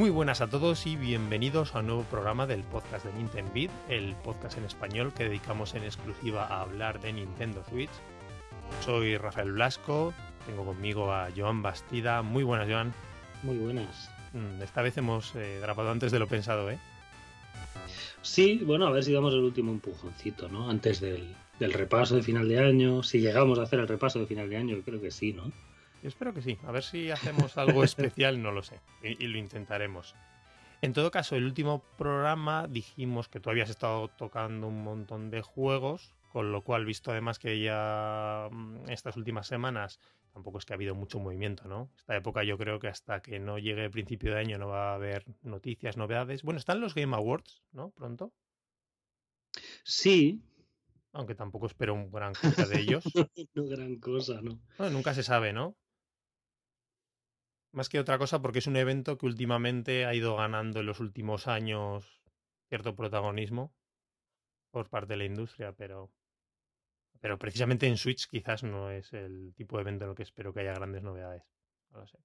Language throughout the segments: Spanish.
Muy buenas a todos y bienvenidos a un nuevo programa del podcast de Nintendo Beat, el podcast en español que dedicamos en exclusiva a hablar de Nintendo Switch. Soy Rafael Blasco, tengo conmigo a Joan Bastida. Muy buenas, Joan. Muy buenas. Mm, esta vez hemos eh, grabado antes de lo pensado, ¿eh? Sí, bueno, a ver si damos el último empujoncito, ¿no? Antes del, del repaso de final de año. Si llegamos a hacer el repaso de final de año, yo creo que sí, ¿no? Yo espero que sí. A ver si hacemos algo especial, no lo sé. Y, y, lo intentaremos. En todo caso, el último programa dijimos que tú habías estado tocando un montón de juegos, con lo cual, visto además que ya mm, estas últimas semanas tampoco es que ha habido mucho movimiento, ¿no? Esta época yo creo que hasta que no llegue el principio de año no va a haber noticias, novedades. Bueno, están los Game Awards, ¿no? Pronto. Sí. Aunque tampoco espero un gran cosa de ellos. no gran cosa, ¿no? Bueno, nunca se sabe, ¿no? Más que otra cosa porque es un evento que últimamente ha ido ganando en los últimos años cierto protagonismo por parte de la industria, pero pero precisamente en Switch quizás no es el tipo de evento en el que espero que haya grandes novedades. No lo sé.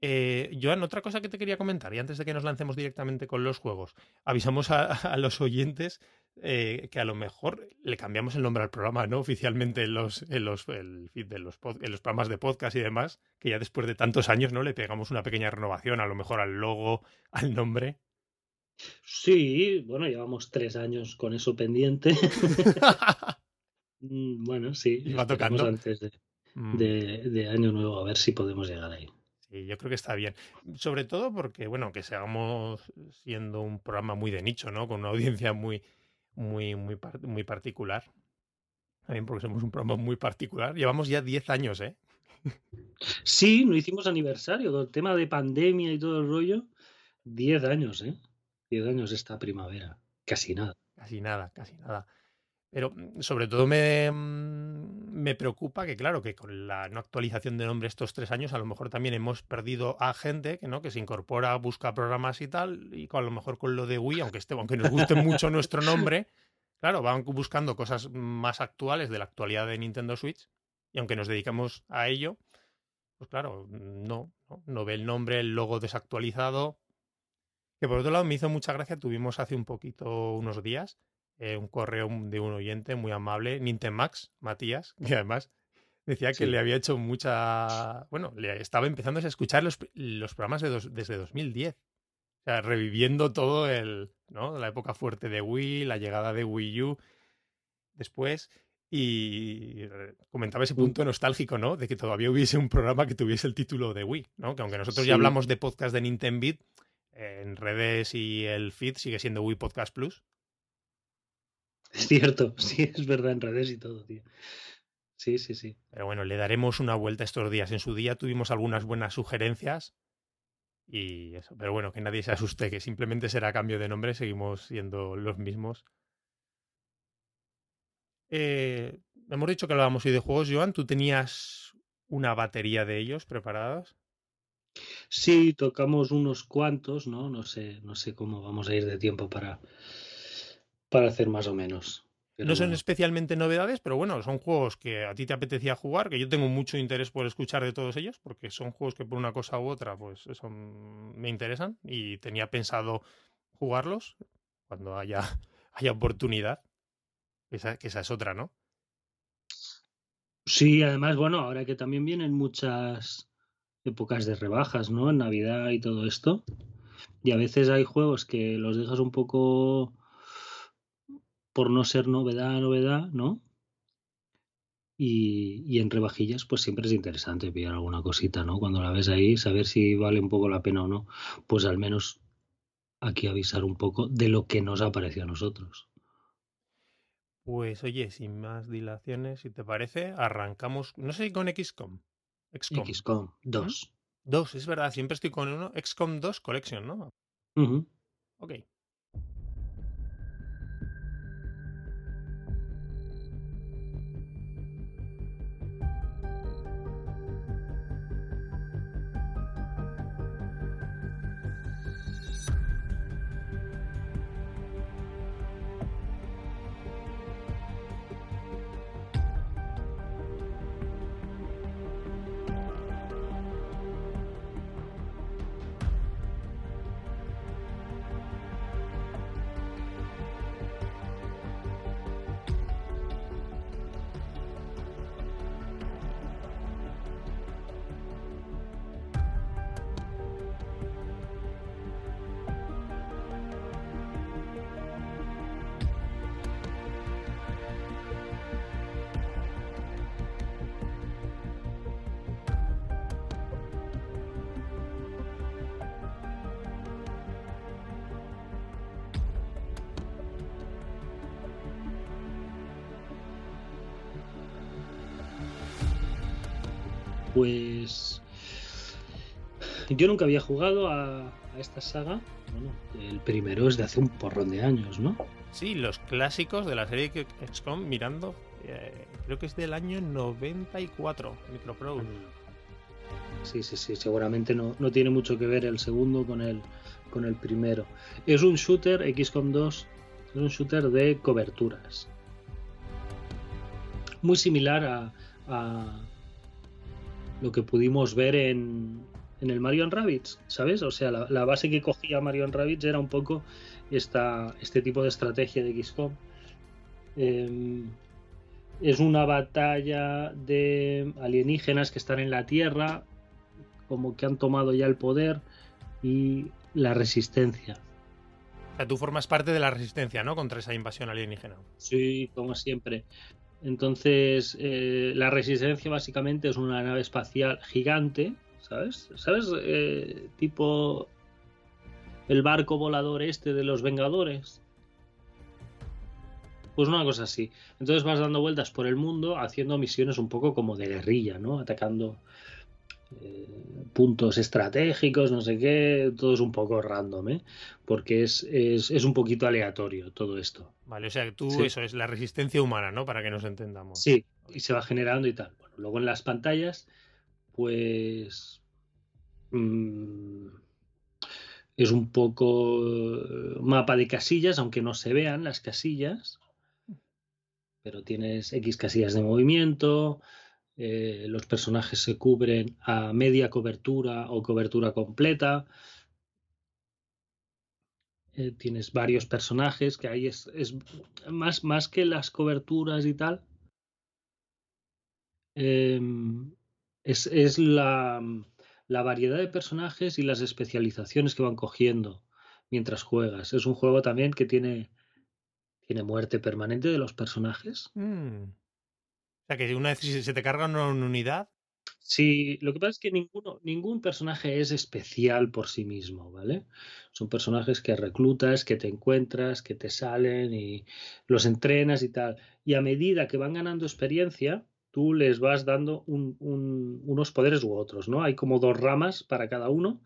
Eh, Joan, otra cosa que te quería comentar, y antes de que nos lancemos directamente con los juegos, avisamos a los oyentes eh, que a lo mejor le cambiamos el nombre al programa, ¿no? Oficialmente en los, en los, el feed de los, pod, en los programas de podcast y demás, que ya después de tantos años, ¿no? Le pegamos una pequeña renovación, a lo mejor al logo, al nombre. Sí, bueno, llevamos tres años con eso pendiente. Mm, bueno, sí. Va tocando. Antes de, mm. de, de, año nuevo, a ver si podemos llegar ahí. Sí, yo creo que está bien. Sobre todo porque, bueno, que seamos siendo un programa muy de nicho, ¿no? Con una audiencia muy, muy, muy, muy particular. También porque somos un programa muy particular. Llevamos ya 10 años, ¿eh? Sí, no hicimos aniversario, con el tema de pandemia y todo el rollo. 10 años, ¿eh? 10 años esta primavera. Casi nada. Casi nada, casi nada. Pero mm, sobre todo me, mm, me, preocupa que, claro, que con la no actualización de nombre estos tres años, a lo mejor también hemos perdido a gente que, ¿no? que se incorpora, busca programas y tal, y con, a lo mejor con lo de Wii, aunque, esté, aunque nos guste mucho nuestro nombre, claro, van buscando cosas más actuales de la actualidad de Nintendo Switch, y aunque nos dedicamos a ello, pues claro, no, no, no ve el nombre, el logo desactualizado. Que por otro lado me hizo mucha gracia, tuvimos hace un poquito, unos días, eh, un correo de un oyente muy amable, Nintemax, Matías, que además decía que sí. le había hecho mucha... Bueno, le estaba empezando a escuchar los, los programas de dos, desde 2010. O sea, reviviendo todo el, ¿no? La época fuerte de Wii, la llegada de Wii U después. Y comentaba ese punto nostálgico, ¿no? De que todavía hubiese un programa que tuviese el título de Wii, ¿no? Que aunque nosotros sí. ya hablamos de podcast de Nintendo Beat, en redes y el feed sigue siendo Wii Podcast Plus. Es cierto, sí, es verdad, en redes y todo, tío. Sí, sí, sí. Pero bueno, le daremos una vuelta estos días. En su día tuvimos algunas buenas sugerencias y eso. Pero bueno, que nadie se asuste, que simplemente será cambio de nombre, seguimos siendo los mismos. Eh, hemos dicho que hablábamos hoy de juegos, Joan. ¿Tú tenías una batería de ellos preparados? Sí, tocamos unos cuantos, ¿no? No sé, no sé cómo vamos a ir de tiempo para, para hacer más o menos. Pero no son especialmente novedades, pero bueno, son juegos que a ti te apetecía jugar, que yo tengo mucho interés por escuchar de todos ellos, porque son juegos que por una cosa u otra, pues son, me interesan y tenía pensado jugarlos cuando haya, haya oportunidad. Esa, que esa es otra, ¿no? Sí, además, bueno, ahora que también vienen muchas épocas de rebajas, ¿no? En Navidad y todo esto. Y a veces hay juegos que los dejas un poco por no ser novedad, novedad, ¿no? Y, y, en rebajillas, pues siempre es interesante pillar alguna cosita, ¿no? Cuando la ves ahí, saber si vale un poco la pena o no. Pues al menos aquí avisar un poco de lo que nos ha parecido a nosotros. Pues oye, sin más dilaciones, si te parece, arrancamos, no sé si con XCOM. XCOM, XCOM 2. ¿Mm? 2, es verdad, siempre estoy con uno. XCOM 2 Collection, ¿no? Uh -huh. Ok. Pues yo nunca había jugado a, esta saga. Bueno, el primero es de hace un porrón de años, ¿no? Sí, los clásicos de la serie XCOM mirando, eh, creo que es del año 94, Microprose. Sí, sí, sí, seguramente no, no tiene mucho que ver el segundo con el, con el primero. Es un shooter XCOM 2, es un shooter de coberturas. Muy similar a, a lo que pudimos ver en, en el Mario Rabbits, ¿sabes? O sea, la, base que cogía Mario Rabbits era un poco esta, este tipo de estrategia de XCOM. Em, es una batalla de alienígenas que están en la Tierra, como que han tomado ya el poder y la resistencia. O sea, tú formas parte de la resistencia, ¿no? Contra esa invasión alienígena. Sí, como siempre. Entonces, eh, la resistencia básicamente es una nave espacial gigante, ¿sabes? ¿Sabes? Eh, tipo el barco volador este de los Vengadores. Pues una cosa así. Entonces vas dando vueltas por el mundo haciendo misiones un poco como de guerrilla, ¿no? Atacando eh, puntos estratégicos, no sé qué, todo es un poco random, ¿eh? porque es, es, un poquito aleatorio todo esto. Vale, o sea, tú eso es la resistencia humana, ¿no? Para que nos entendamos. Sí, y se va generando y tal. Bueno, luego en las pantallas, pues... Mm, es un poco eh, mapa de casillas, aunque no se vean las casillas, pero tienes X casillas de movimiento, eh, los personajes se cubren a media cobertura o cobertura completa. Eh, tienes varios personajes que ahí es, más, más que las coberturas y tal. Em, es, la, la, variedad de personajes y las especializaciones que van cogiendo mientras juegas. Es un juego también que tiene, tiene muerte permanente de los personajes. Mm que una vez se te carga una unidad. Sí, lo que pasa es que ninguno, ningún personaje es especial por sí mismo, ¿vale? Son personajes que reclutas, que te encuentras, que te salen y los entrenas y tal. Y a medida que van ganando experiencia, tú les vas dando unos poderes u otros, ¿no? Hay como dos ramas para cada uno.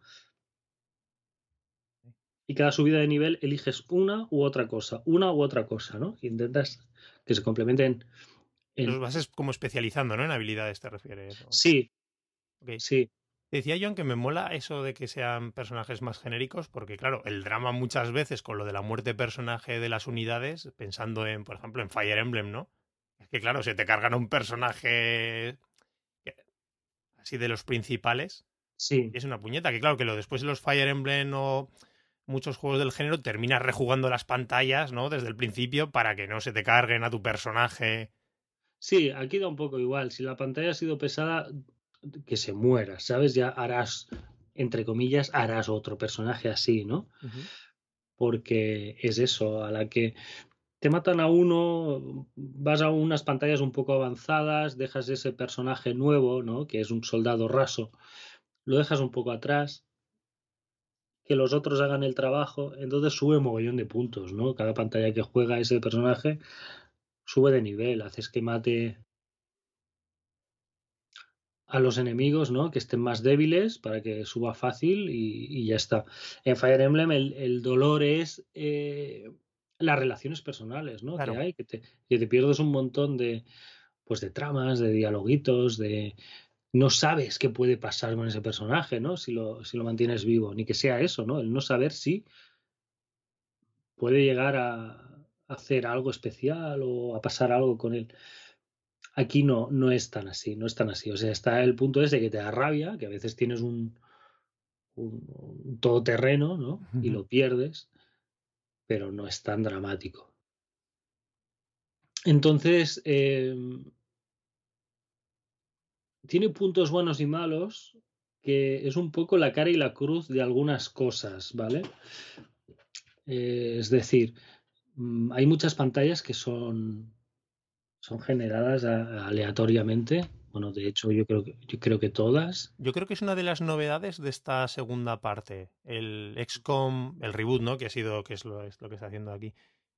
Y cada subida de nivel eliges una u otra cosa, una u otra cosa, ¿no? intentas que se complementen los vas como especializando, ¿no? En habilidades te refieres. Sí. Sí. Decía John que me mola eso de que sean personajes más genéricos, porque claro, el drama muchas veces con lo de la muerte personaje de las unidades, pensando en, por ejemplo, en Fire Emblem, ¿no? Es que claro, se te cargan un personaje así de los principales. Sí. es una puñeta, que claro, que lo después de los Fire Emblem o muchos juegos del género terminas rejugando las pantallas, ¿no? Desde el principio para que no se te carguen a tu personaje Sí, aquí da un poco igual. Si la pantalla ha sido pesada, que se muera, ¿sabes? Ya harás, entre comillas, harás otro personaje así, ¿no? Porque es eso, a la que te matan a uno, vas a unas pantallas un poco avanzadas, dejas ese personaje nuevo, ¿no? Que es un soldado raso, lo dejas un poco atrás, que los otros hagan el trabajo, entonces sube mogollón de puntos, ¿no? Cada pantalla que juega ese personaje sube de nivel, haces que mate a los enemigos, ¿no? Que estén más débiles para que suba fácil y, ya está. En Fire Emblem el, dolor es eh, las relaciones personales, ¿no? Que hay, que te, que te, pierdes un montón de, pues de tramas, de dialoguitos, de... No sabes qué puede pasar con ese personaje, ¿no? Si lo, si lo mantienes vivo, ni que sea eso, ¿no? El no saber si puede llegar a, hacer algo especial o a pasar algo con él. Aquí no, no es tan así, no es tan así. O sea, está el punto ese que te da rabia, que a veces tienes un, un, todoterreno, ¿no? Y lo pierdes, pero no es tan dramático. Entonces, em, tiene puntos buenos y malos, que es un poco la cara y la cruz de algunas cosas, ¿vale? Eh, es decir, hay muchas pantallas que son, son generadas aleatoriamente. Bueno, de hecho, yo creo, que, yo creo que todas. Yo creo que es una de las novedades de esta segunda parte. El XCOM, el reboot, ¿no? Que ha sido, que es lo, es lo que está haciendo aquí,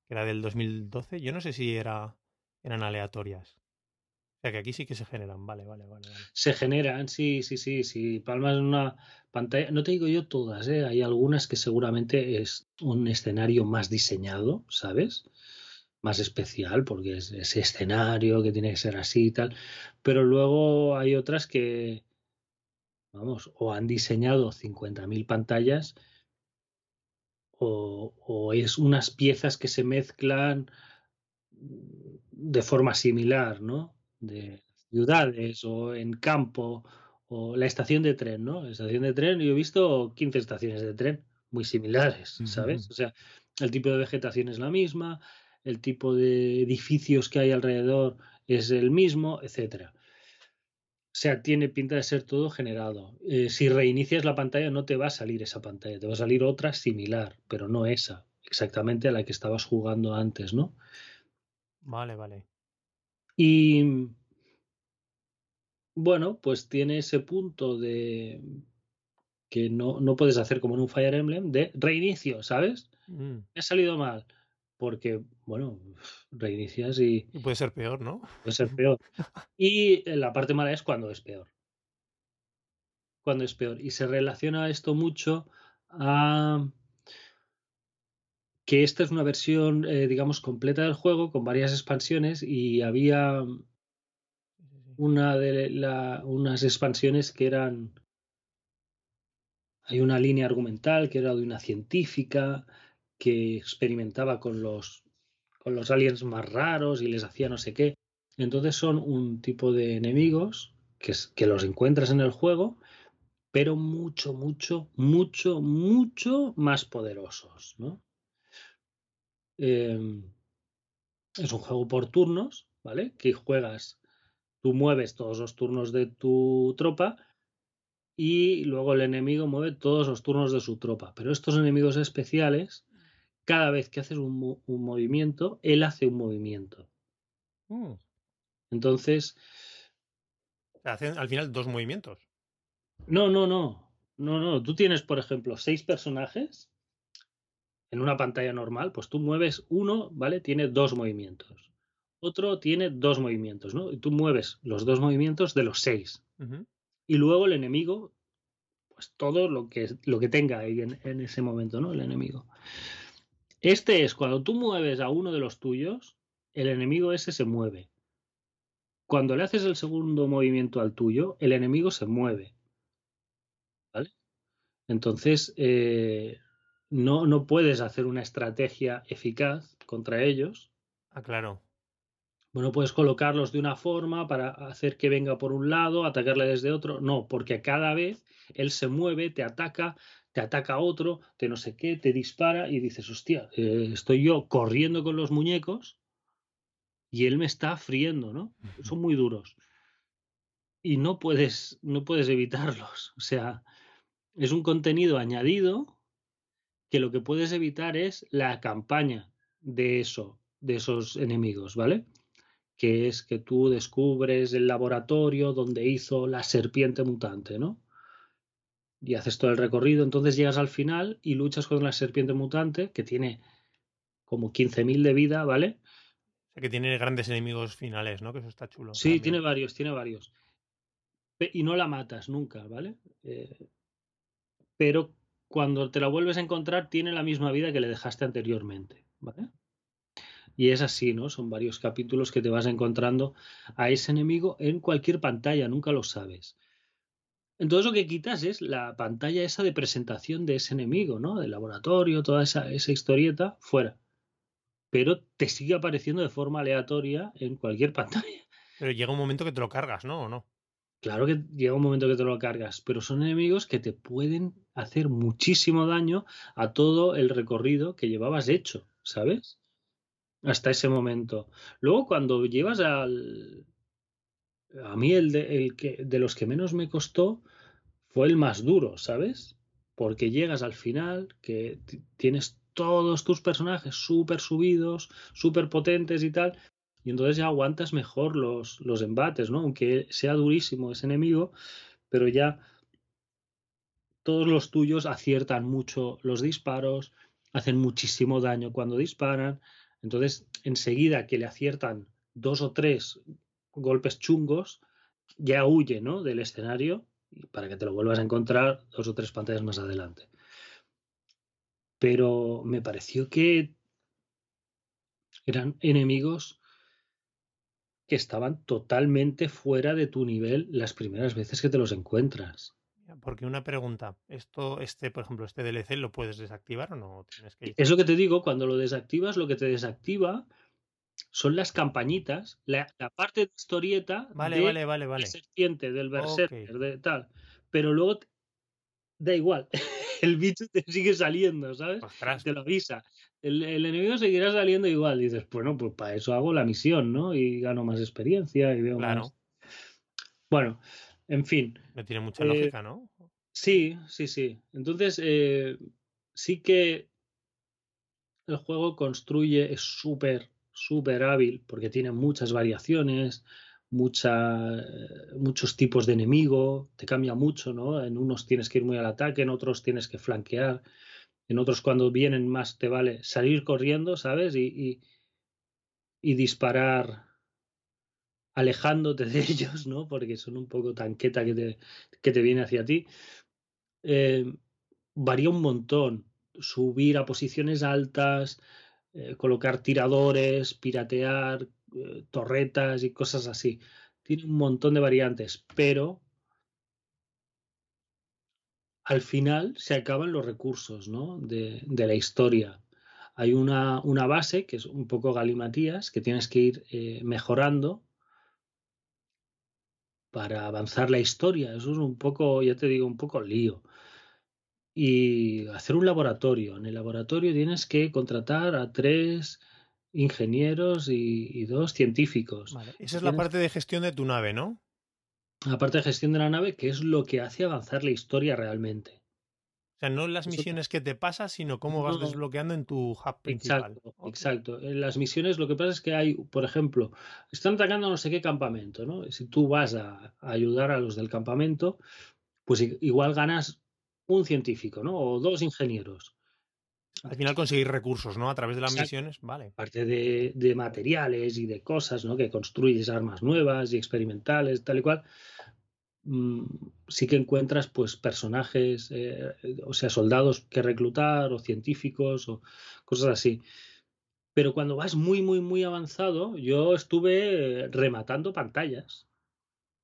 que era del 2012. Yo no sé si era, eran aleatorias. Que aquí sí que se generan, vale, vale, vale. Se generan, sí, sí, sí, sí. Palmas en una pantalla, no te digo yo todas, ¿eh? hay algunas que seguramente es un escenario más diseñado, ¿sabes? Más especial, porque es ese escenario que tiene que ser así y tal. Pero luego hay otras que, vamos, o han diseñado 50.000 pantallas o es unas piezas que se mezclan de forma similar, ¿no? De ciudades o en campo o la estación de tren, ¿no? La estación de tren, yo he visto 15 estaciones de tren muy similares, ¿sabes? O sea, el tipo de vegetación es la misma, el tipo de edificios que hay alrededor es el mismo, etcétera. O sea, tiene pinta de ser todo generado. Eh, si reinicias la pantalla no te va a salir esa pantalla, te va a salir otra similar, pero no esa, exactamente a la que estabas jugando antes, ¿no? Vale, vale. Y bueno, pues tiene ese punto de que no, no puedes hacer como en un Fire Emblem de reinicio, ¿sabes? Mm. Ha salido mal. Porque, bueno, reinicias y Y puede ser peor, ¿no? puede ser peor. Y la parte mala es cuando es peor. Cuando es peor. Y se relaciona esto mucho a que esta es una versión, eh, digamos, completa del juego con varias expansiones y había una de la, unas expansiones que eran hay una línea argumental que era de una científica que experimentaba con los con los aliens más raros y les hacía no sé qué. Entonces son un tipo de enemigos que, que los encuentras en el juego, pero mucho, mucho, mucho, mucho más poderosos, ¿no? Eh, es un juego por turnos, ¿vale? Que juegas, tú mueves todos los turnos de tu tropa y luego el enemigo mueve todos los turnos de su tropa. Pero estos enemigos especiales, cada vez que haces un, un movimiento, él hace un movimiento. Mm. Entonces, hacen al final dos movimientos. no, no, no, no, no. Tú tienes, por ejemplo, seis personajes en una pantalla normal, pues tú mueves uno, ¿vale? Tiene dos movimientos. Otro tiene dos movimientos, ¿no? Y tú mueves los dos movimientos de los seis. Y luego el enemigo, pues todo lo que, lo que tenga ahí en, en, ese momento, ¿no? El enemigo. Este es cuando tú mueves a uno de los tuyos, el enemigo ese se mueve. Cuando le haces el segundo movimiento al tuyo, el enemigo se mueve. ¿Vale? Entonces, eh, no, no puedes hacer una estrategia eficaz contra ellos. Ah, claro. Bueno, puedes colocarlos de una forma para hacer que venga por un lado, atacarle desde otro. No, porque cada vez él se mueve, te ataca, te ataca otro, te no sé qué, te dispara y dices, hostia, eh, estoy yo corriendo con los muñecos y él me está friendo, ¿no? Son muy duros. Y no puedes, no puedes evitarlos. O sea, es un contenido añadido que lo que puedes evitar es la campaña de eso, de esos enemigos, ¿vale? que es que tú descubres el laboratorio donde hizo la serpiente mutante, ¿no? Y haces todo el recorrido, entonces llegas al final y luchas con la serpiente mutante, que tiene como 15.000 de vida, ¿vale? O sea, que tiene grandes enemigos finales, ¿no? Que eso está chulo. Sí, también. tiene varios, tiene varios. Y no la matas nunca, ¿vale? Eh, pero cuando te la vuelves a encontrar, tiene la misma vida que le dejaste anteriormente, ¿vale? Y es así, ¿no? Son varios capítulos que te vas encontrando a ese enemigo en cualquier pantalla, nunca lo sabes. Entonces lo que quitas es la pantalla esa de presentación de ese enemigo, ¿no? Del laboratorio, toda esa, esa historieta, fuera. Pero te sigue apareciendo de forma aleatoria en cualquier pantalla. Pero llega un momento que te lo cargas, ¿no? ¿O no? Claro que llega un momento que te lo cargas, pero son enemigos que te pueden hacer muchísimo daño a todo el recorrido que llevabas hecho, ¿sabes? hasta ese momento. Luego, cuando llevas al. A mí, el de, el que, de los que menos me costó fue el más duro, ¿sabes? Porque llegas al final, que tienes todos tus personajes súper subidos, súper potentes y tal, y entonces ya aguantas mejor los, los embates, ¿no? Aunque sea durísimo ese enemigo, pero ya todos los tuyos aciertan mucho los disparos, hacen muchísimo daño cuando disparan. Entonces, enseguida que le aciertan dos o tres golpes chungos, ya huye ¿no? del escenario para que te lo vuelvas a encontrar dos o tres pantallas más adelante. Pero me pareció que eran enemigos que estaban totalmente fuera de tu nivel las primeras veces que te los encuentras. Porque una pregunta, esto, este, por ejemplo, este DLC lo puedes desactivar o no tienes que Eso que te digo, cuando lo desactivas, lo que te desactiva son las campañitas, la, parte de historieta vale, de vale, vale, vale. serpiente, del berserker, de tal. Pero luego da igual, el bicho te sigue saliendo, ¿sabes? Te lo avisa. El, enemigo seguirá saliendo igual. dices, bueno, pues para eso hago la misión, ¿no? Y gano más experiencia y veo claro. Bueno, en fin. Me tiene mucha lógica, ¿no? Sí, sí, sí. Entonces, eh, sí que el juego construye, es súper, súper hábil porque tiene muchas variaciones, muchos tipos de enemigo, te cambia mucho, ¿no? En unos tienes que ir muy al ataque, en otros tienes que flanquear, en otros cuando vienen más te vale salir corriendo, ¿sabes? Y, y, disparar alejándote de ellos, ¿no? Porque son un poco tanqueta que te, que te viene hacia ti. Eh, varía un montón. Subir a posiciones altas, eh, colocar tiradores, piratear, eh, torretas y cosas así. Tiene un montón de variantes, pero al final se acaban los recursos ¿no? de, la historia. Hay una, una, base que es un poco galimatías, que tienes que ir eh, mejorando para avanzar la historia. Eso es un poco, ya te digo, un poco lío. Y hacer un laboratorio. En el laboratorio tienes que contratar a tres ingenieros y, dos científicos. Esa es la parte de gestión de tu nave, ¿no? La parte de gestión de la nave, que es lo que hace avanzar la historia realmente. O sea, no las misiones que te pasas, sino cómo vas desbloqueando en tu hub principal. Exacto, exacto. En las misiones lo que pasa es que hay, por ejemplo, están atacando no sé qué campamento, ¿no? Si tú vas a, a ayudar a los del campamento, pues igual ganas un científico, ¿no? O dos ingenieros. Al final conseguir recursos, ¿no? A través de las misiones, vale. Aparte de, materiales y de cosas, ¿no? Que construyes armas nuevas y experimentales, tal y cual. Mm, sí que encuentras, pues, personajes, eh, o sea, soldados que reclutar o científicos o cosas así. Pero cuando vas muy, muy, muy avanzado, yo estuve rematando pantallas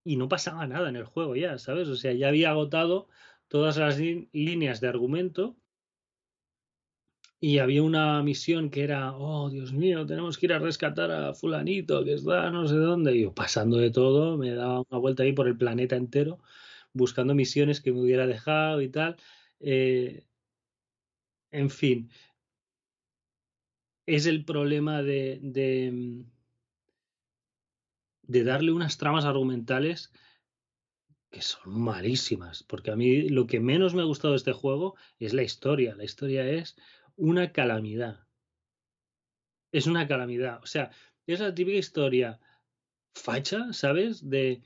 y no pasaba nada en el juego ya, ¿sabes? O sea, ya había agotado todas las líneas de argumento y había una misión que era, oh Dios mío, tenemos que ir a rescatar a fulanito que está no sé dónde. Y yo pasando de todo, me daba una vuelta ahí por el planeta entero, buscando misiones que me hubiera dejado y tal. Eh, en fin, es el problema de, de, de darle unas tramas argumentales que son malísimas, porque a mí lo que menos me ha gustado de este juego es la historia. La historia es una calamidad. Es una calamidad. O sea, es la típica historia facha, ¿sabes? De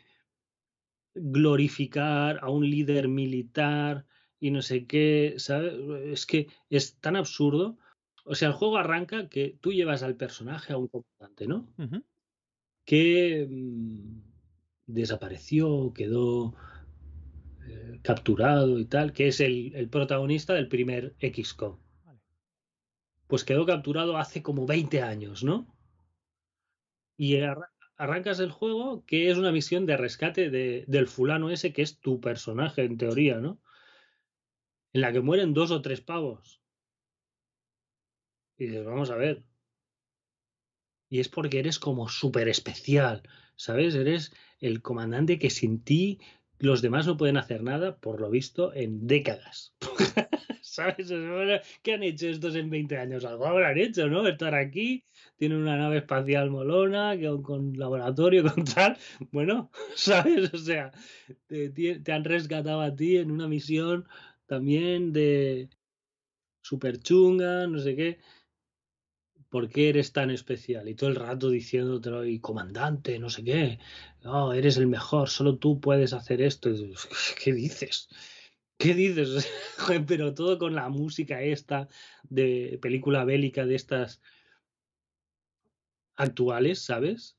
glorificar a un líder militar y no sé qué, ¿sabes? Es que es tan absurdo. O sea, el juego arranca que tú llevas al personaje a un comandante, ¿no? Que mm, desapareció, quedó eh, capturado y tal, que es el, el protagonista del primer XCOM pues quedó capturado hace como 20 años, ¿no? Y arrancas el juego que es una misión de rescate de, del fulano ese que es tu personaje en teoría, ¿no? En la que mueren dos o tres pavos. Y dices, vamos a ver. Y es porque eres como súper especial, ¿sabes? Eres el comandante que sin ti los demás no pueden hacer nada, por lo visto, en décadas. ¿Sabes? ¿Qué han hecho estos en 20 años? Algo habrán hecho, ¿no? Estar aquí, tienen una nave espacial molona, con, laboratorio, con tal. Bueno, ¿sabes? O sea, te, han rescatado a ti en una misión también de super chunga, no sé qué. ¿por qué eres tan especial? Y todo el rato diciéndotelo, y comandante, no sé qué, no, eres el mejor, solo tú puedes hacer esto. ¿Qué dices? ¿Qué dices? Pero todo con la música esta de película bélica de estas actuales, ¿sabes?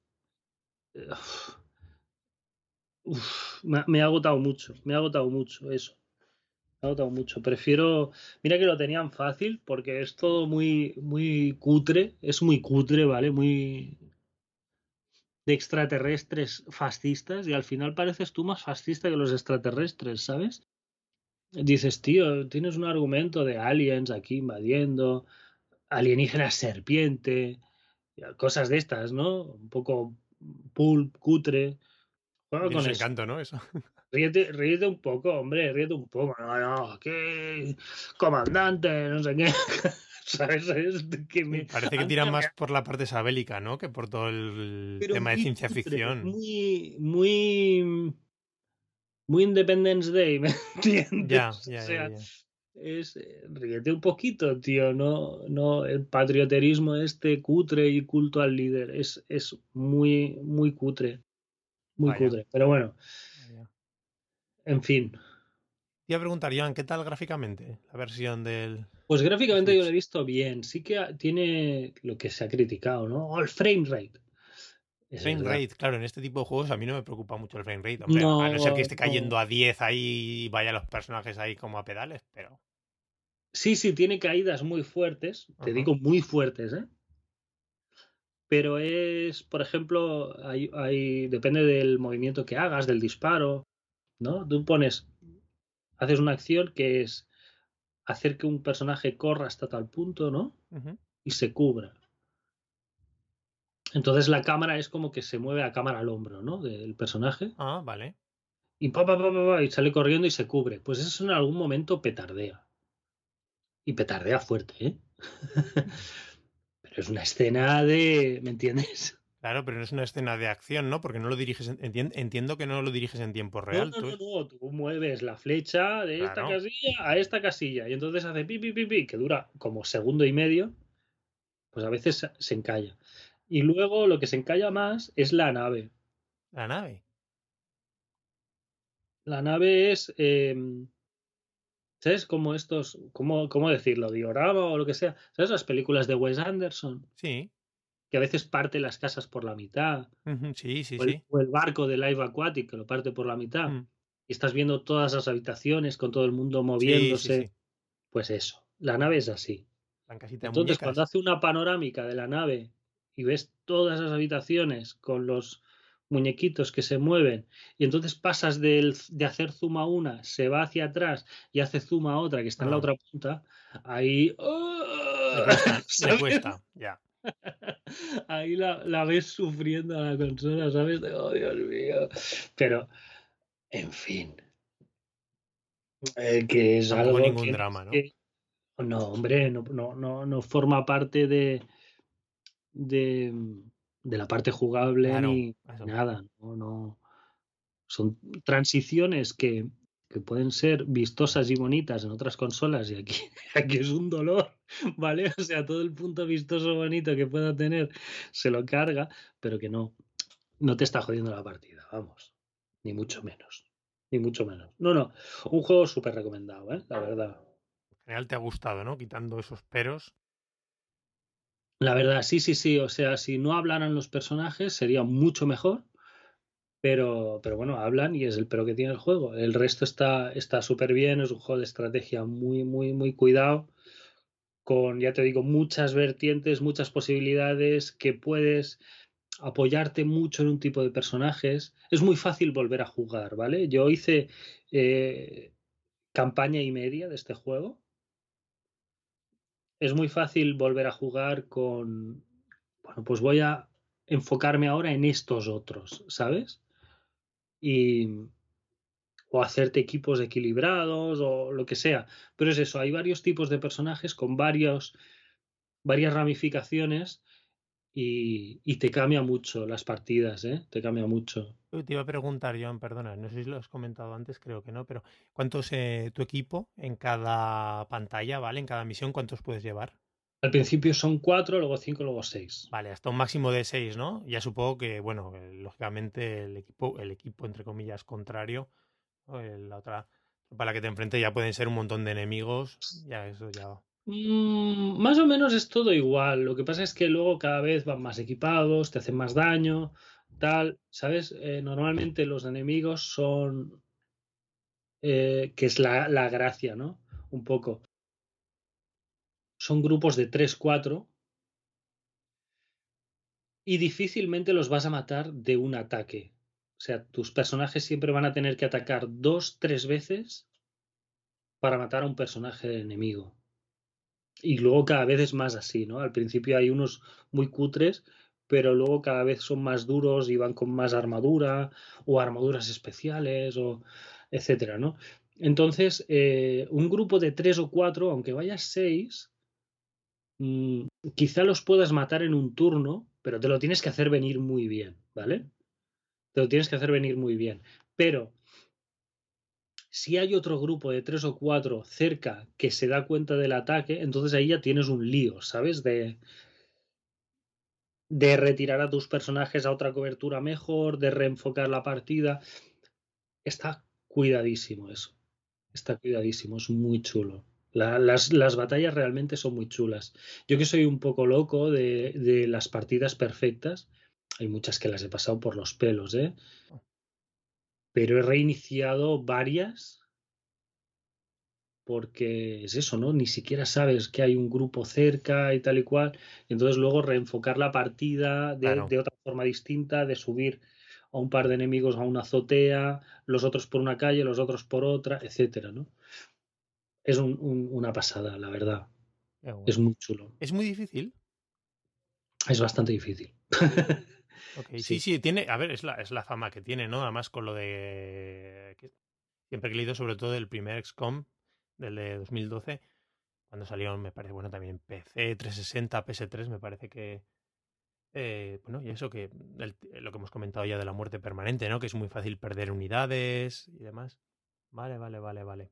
me, ha agotado mucho, me ha agotado mucho eso. Me ha agotado mucho. Prefiero. Mira que lo tenían fácil porque es todo muy, muy cutre. Es muy cutre, ¿vale? Muy. de extraterrestres fascistas. Y al final pareces tú más fascista que los extraterrestres, ¿sabes? Dices, tío, tienes un argumento de aliens aquí invadiendo, alienígenas serpiente, cosas de estas, ¿no? Un poco pulp, cutre. Juega con encanto, ¿no? Eso. Ríete, ríete, un poco, hombre, ríete un poco. No, no, qué comandante, no sé qué. ¿Sabes? que Parece que tiran más por la parte sabélica, ¿no? Que por todo el tema de ciencia ficción. Muy, muy. Muy Independence Day, ¿me entiendes? Ya, ya, ya, Es, eh, ríete un poquito, tío, no, no, el patrioterismo este cutre y culto al líder es, es muy, muy cutre, muy cutre, pero bueno, en fin. Te iba a preguntar, Joan, ¿qué tal gráficamente la versión del... Pues gráficamente yo lo he visto bien, sí que tiene lo que se ha criticado, ¿no? El frame rate. Frame rate, claro, en este tipo de juegos a mí no me preocupa mucho el frame rate. Hombre, a no ser que esté cayendo a 10 ahí y vaya los personajes ahí como a pedales, pero. Sí, sí, tiene caídas muy fuertes, te digo muy fuertes, ¿eh? Pero es, por ejemplo, hay, hay, depende del movimiento que hagas, del disparo, ¿no? Tú pones, haces una acción que es hacer que un personaje corra hasta tal punto, ¿no? Y se cubra. Entonces la cámara es como que se mueve a cámara al hombro, ¿no? Del personaje. Ah, vale. Y, pa, pa, pa, y sale corriendo y se cubre. Pues eso en algún momento petardea. Y petardea fuerte, ¿eh? pero es una escena de... ¿Me entiendes? Claro, pero no es una escena de acción, ¿no? Porque no lo diriges, entiendo que no lo diriges en tiempo real. No, no, no, tú mueves la flecha de esta casilla a esta casilla y entonces hace pi, pi, pi, pi, que dura como segundo y medio, pues a veces se encalla. Y luego lo que se encalla más es la nave. ¿La nave? La nave es, em, ¿sabes? Como estos, ¿cómo, ¿cómo decirlo? Diorama o lo que sea. ¿Sabes las películas de Wes Anderson? Sí que a veces parte las casas por la mitad. Sí, sí, o el, sí. O el barco de Live Aquatic que lo parte por la mitad. Mm. Y estás viendo todas las habitaciones con todo el mundo moviéndose. pues eso, la nave es así. Entonces, cuando hace una panorámica de la nave y ves todas las habitaciones con los muñequitos que se mueven y entonces pasas de, de hacer zoom a una, se va hacia atrás y hace zoom a otra que está en la ah. otra punta, ahí... Le cuesta, ya. Ahí la, ves sufriendo a la consola, ¿sabes? oh, Dios mío. Pero, en fin. Eh, que es algo. ningún drama, ¿no? no, hombre, no, no, no, forma parte de, de, de la parte jugable ni nada. No, no. Son transiciones que, que pueden ser vistosas y bonitas en otras consolas y aquí, aquí es un dolor, ¿vale? O sea, todo el punto vistoso bonito que pueda tener se lo carga, pero que no, no te está jodiendo la partida, vamos, ni mucho menos, ni mucho menos. No, no, un juego súper recomendado, ¿eh? La verdad. En general te ha gustado, ¿no? Quitando esos peros. La verdad, sí, sí, sí, o sea, si no hablaran los personajes sería mucho mejor pero, pero bueno, hablan y es el pero que tiene el juego. El resto está súper bien, es un juego de estrategia muy, muy, muy cuidado, con, ya te digo, muchas vertientes, muchas posibilidades que puedes apoyarte mucho en un tipo de personajes. Es muy fácil volver a jugar, ¿vale? Yo hice eh, campaña y media de este juego. Es muy fácil volver a jugar con, bueno, pues voy a enfocarme ahora en estos otros, ¿sabes? y, o hacerte equipos equilibrados o lo que sea. Pero es eso, hay varios tipos de personajes con varios, varias ramificaciones y, y, te cambia mucho las partidas, ¿eh? Te cambia mucho. Te iba a preguntar, Joan, perdona, no sé si lo has comentado antes, creo que no, pero ¿cuántos eh, tu equipo en cada pantalla, ¿vale? En cada misión, ¿cuántos puedes llevar? Al principio son cuatro, luego cinco, luego seis. Vale, hasta un máximo de seis, ¿no? Ya supongo que, bueno, eh, lógicamente el equipo, el equipo entre comillas contrario, la otra para la que te enfrentes ya pueden ser un montón de enemigos, ya eso ya. Mm, más o menos es todo igual. Lo que pasa es que luego cada vez van más equipados, te hacen más daño, tal, ¿sabes? Eh, normalmente los enemigos son, eh, que es la, la gracia, ¿no? Un poco. Son grupos de 3, 4 y difícilmente los vas a matar de un ataque. O sea, tus personajes siempre van a tener que atacar dos, tres veces para matar a un personaje enemigo. Y luego cada vez es más así, ¿no? Al principio hay unos muy cutres, pero luego cada vez son más duros y van con más armadura o armaduras especiales o etcétera, ¿no? Entonces, eh, un grupo de tres o cuatro, aunque vayas seis, mmm, quizá los puedas matar en un turno, pero te lo tienes que hacer venir muy bien, ¿vale? Te lo tienes que hacer venir muy bien. Pero si hay otro grupo de tres o cuatro cerca que se da cuenta del ataque, entonces ahí ya tienes un lío, ¿sabes? De, de retirar a tus personajes a otra cobertura mejor, de reenfocar la partida. Está cuidadísimo eso. Está cuidadísimo, es muy chulo. La, las, las, batallas realmente son muy chulas. Yo que soy un poco loco de, de, las partidas perfectas, hay muchas que las he pasado por los pelos, ¿eh? Pero he reiniciado varias porque es eso, ¿no? Ni siquiera sabes que hay un grupo cerca y tal y cual. Entonces luego reenfocar la partida de, claro. de otra forma distinta, de subir a un par de enemigos a una azotea, los otros por una calle, los otros por otra, etcétera, ¿no? Es un, un, una pasada, la verdad. Bueno. Es muy chulo. ¿Es muy difícil? Es bastante difícil. Okay, sí. sí, sí, tiene, a ver, es la, es la fama que tiene, ¿no? Además con lo de... Siempre he leído sobre todo el primer XCOM, del de 2012, cuando salieron, me parece, bueno, también PC, 360, PS3, me parece que... Eh, bueno, y eso que el, lo que hemos comentado ya de la muerte permanente, ¿no? Que es muy fácil perder unidades y demás. Vale, vale, vale, vale.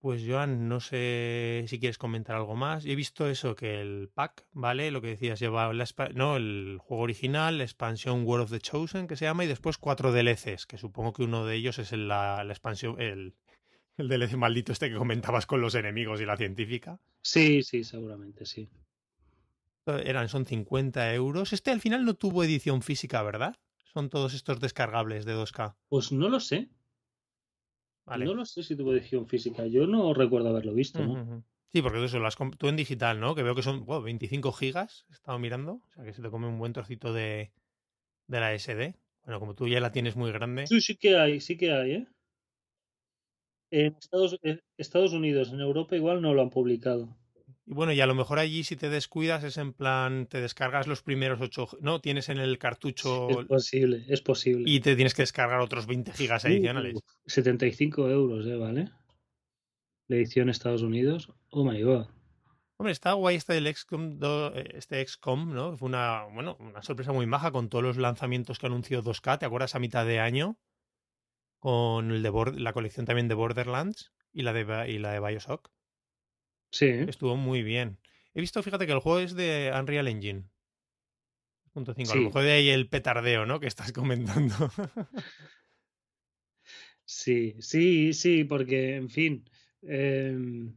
Pues Joan, no sé si quieres comentar algo más. He visto eso, que el pack, ¿vale? Lo que decías, lleva la, no, el juego original, la expansión World of the Chosen, que se llama, y después cuatro DLCs, que supongo que uno de ellos es el, la, la, expansión, el, el DLC maldito este que comentabas con los enemigos y la científica. Sí, sí, seguramente, sí. Eran, son 50 euros. Este al final no tuvo edición física, ¿verdad? Son todos estos descargables de 2K. Pues no lo sé. Vale. No lo sé si tuvo edición física. Yo no recuerdo haberlo visto. ¿no? Uh -huh. Sí, porque eso lo has tú en digital, ¿no? Que veo que son wow, 25 gigas. He estado mirando. O sea que se te come un buen trocito de, de la SD. Bueno, como tú ya la tienes muy grande. Sí, sí que hay, sí que hay, ¿eh? En Estados, en Estados Unidos, en Europa igual no lo han publicado. Y bueno, y a lo mejor allí si te descuidas es en plan, te descargas los primeros 8, no, tienes en el cartucho... Es posible, es posible. Y te tienes que descargar otros 20 gigas adicionales. Uh, 75 euros, ¿eh? ¿Vale? La edición Estados Unidos. Oh my god. Hombre, está guay este del XCOM, este XCOM, ¿no? Fue una, bueno, una sorpresa muy maja con todos los lanzamientos que anunció 2K, ¿te acuerdas? A mitad de año. Con el de la colección también de Borderlands y la de, y la de Bioshock. Sí. Estuvo muy bien. He visto, fíjate, que el juego es de Unreal Engine. Punto cinco. Sí. A lo mejor de ahí el petardeo, ¿no? Que estás comentando. sí, sí, sí, porque, en fin. Eh...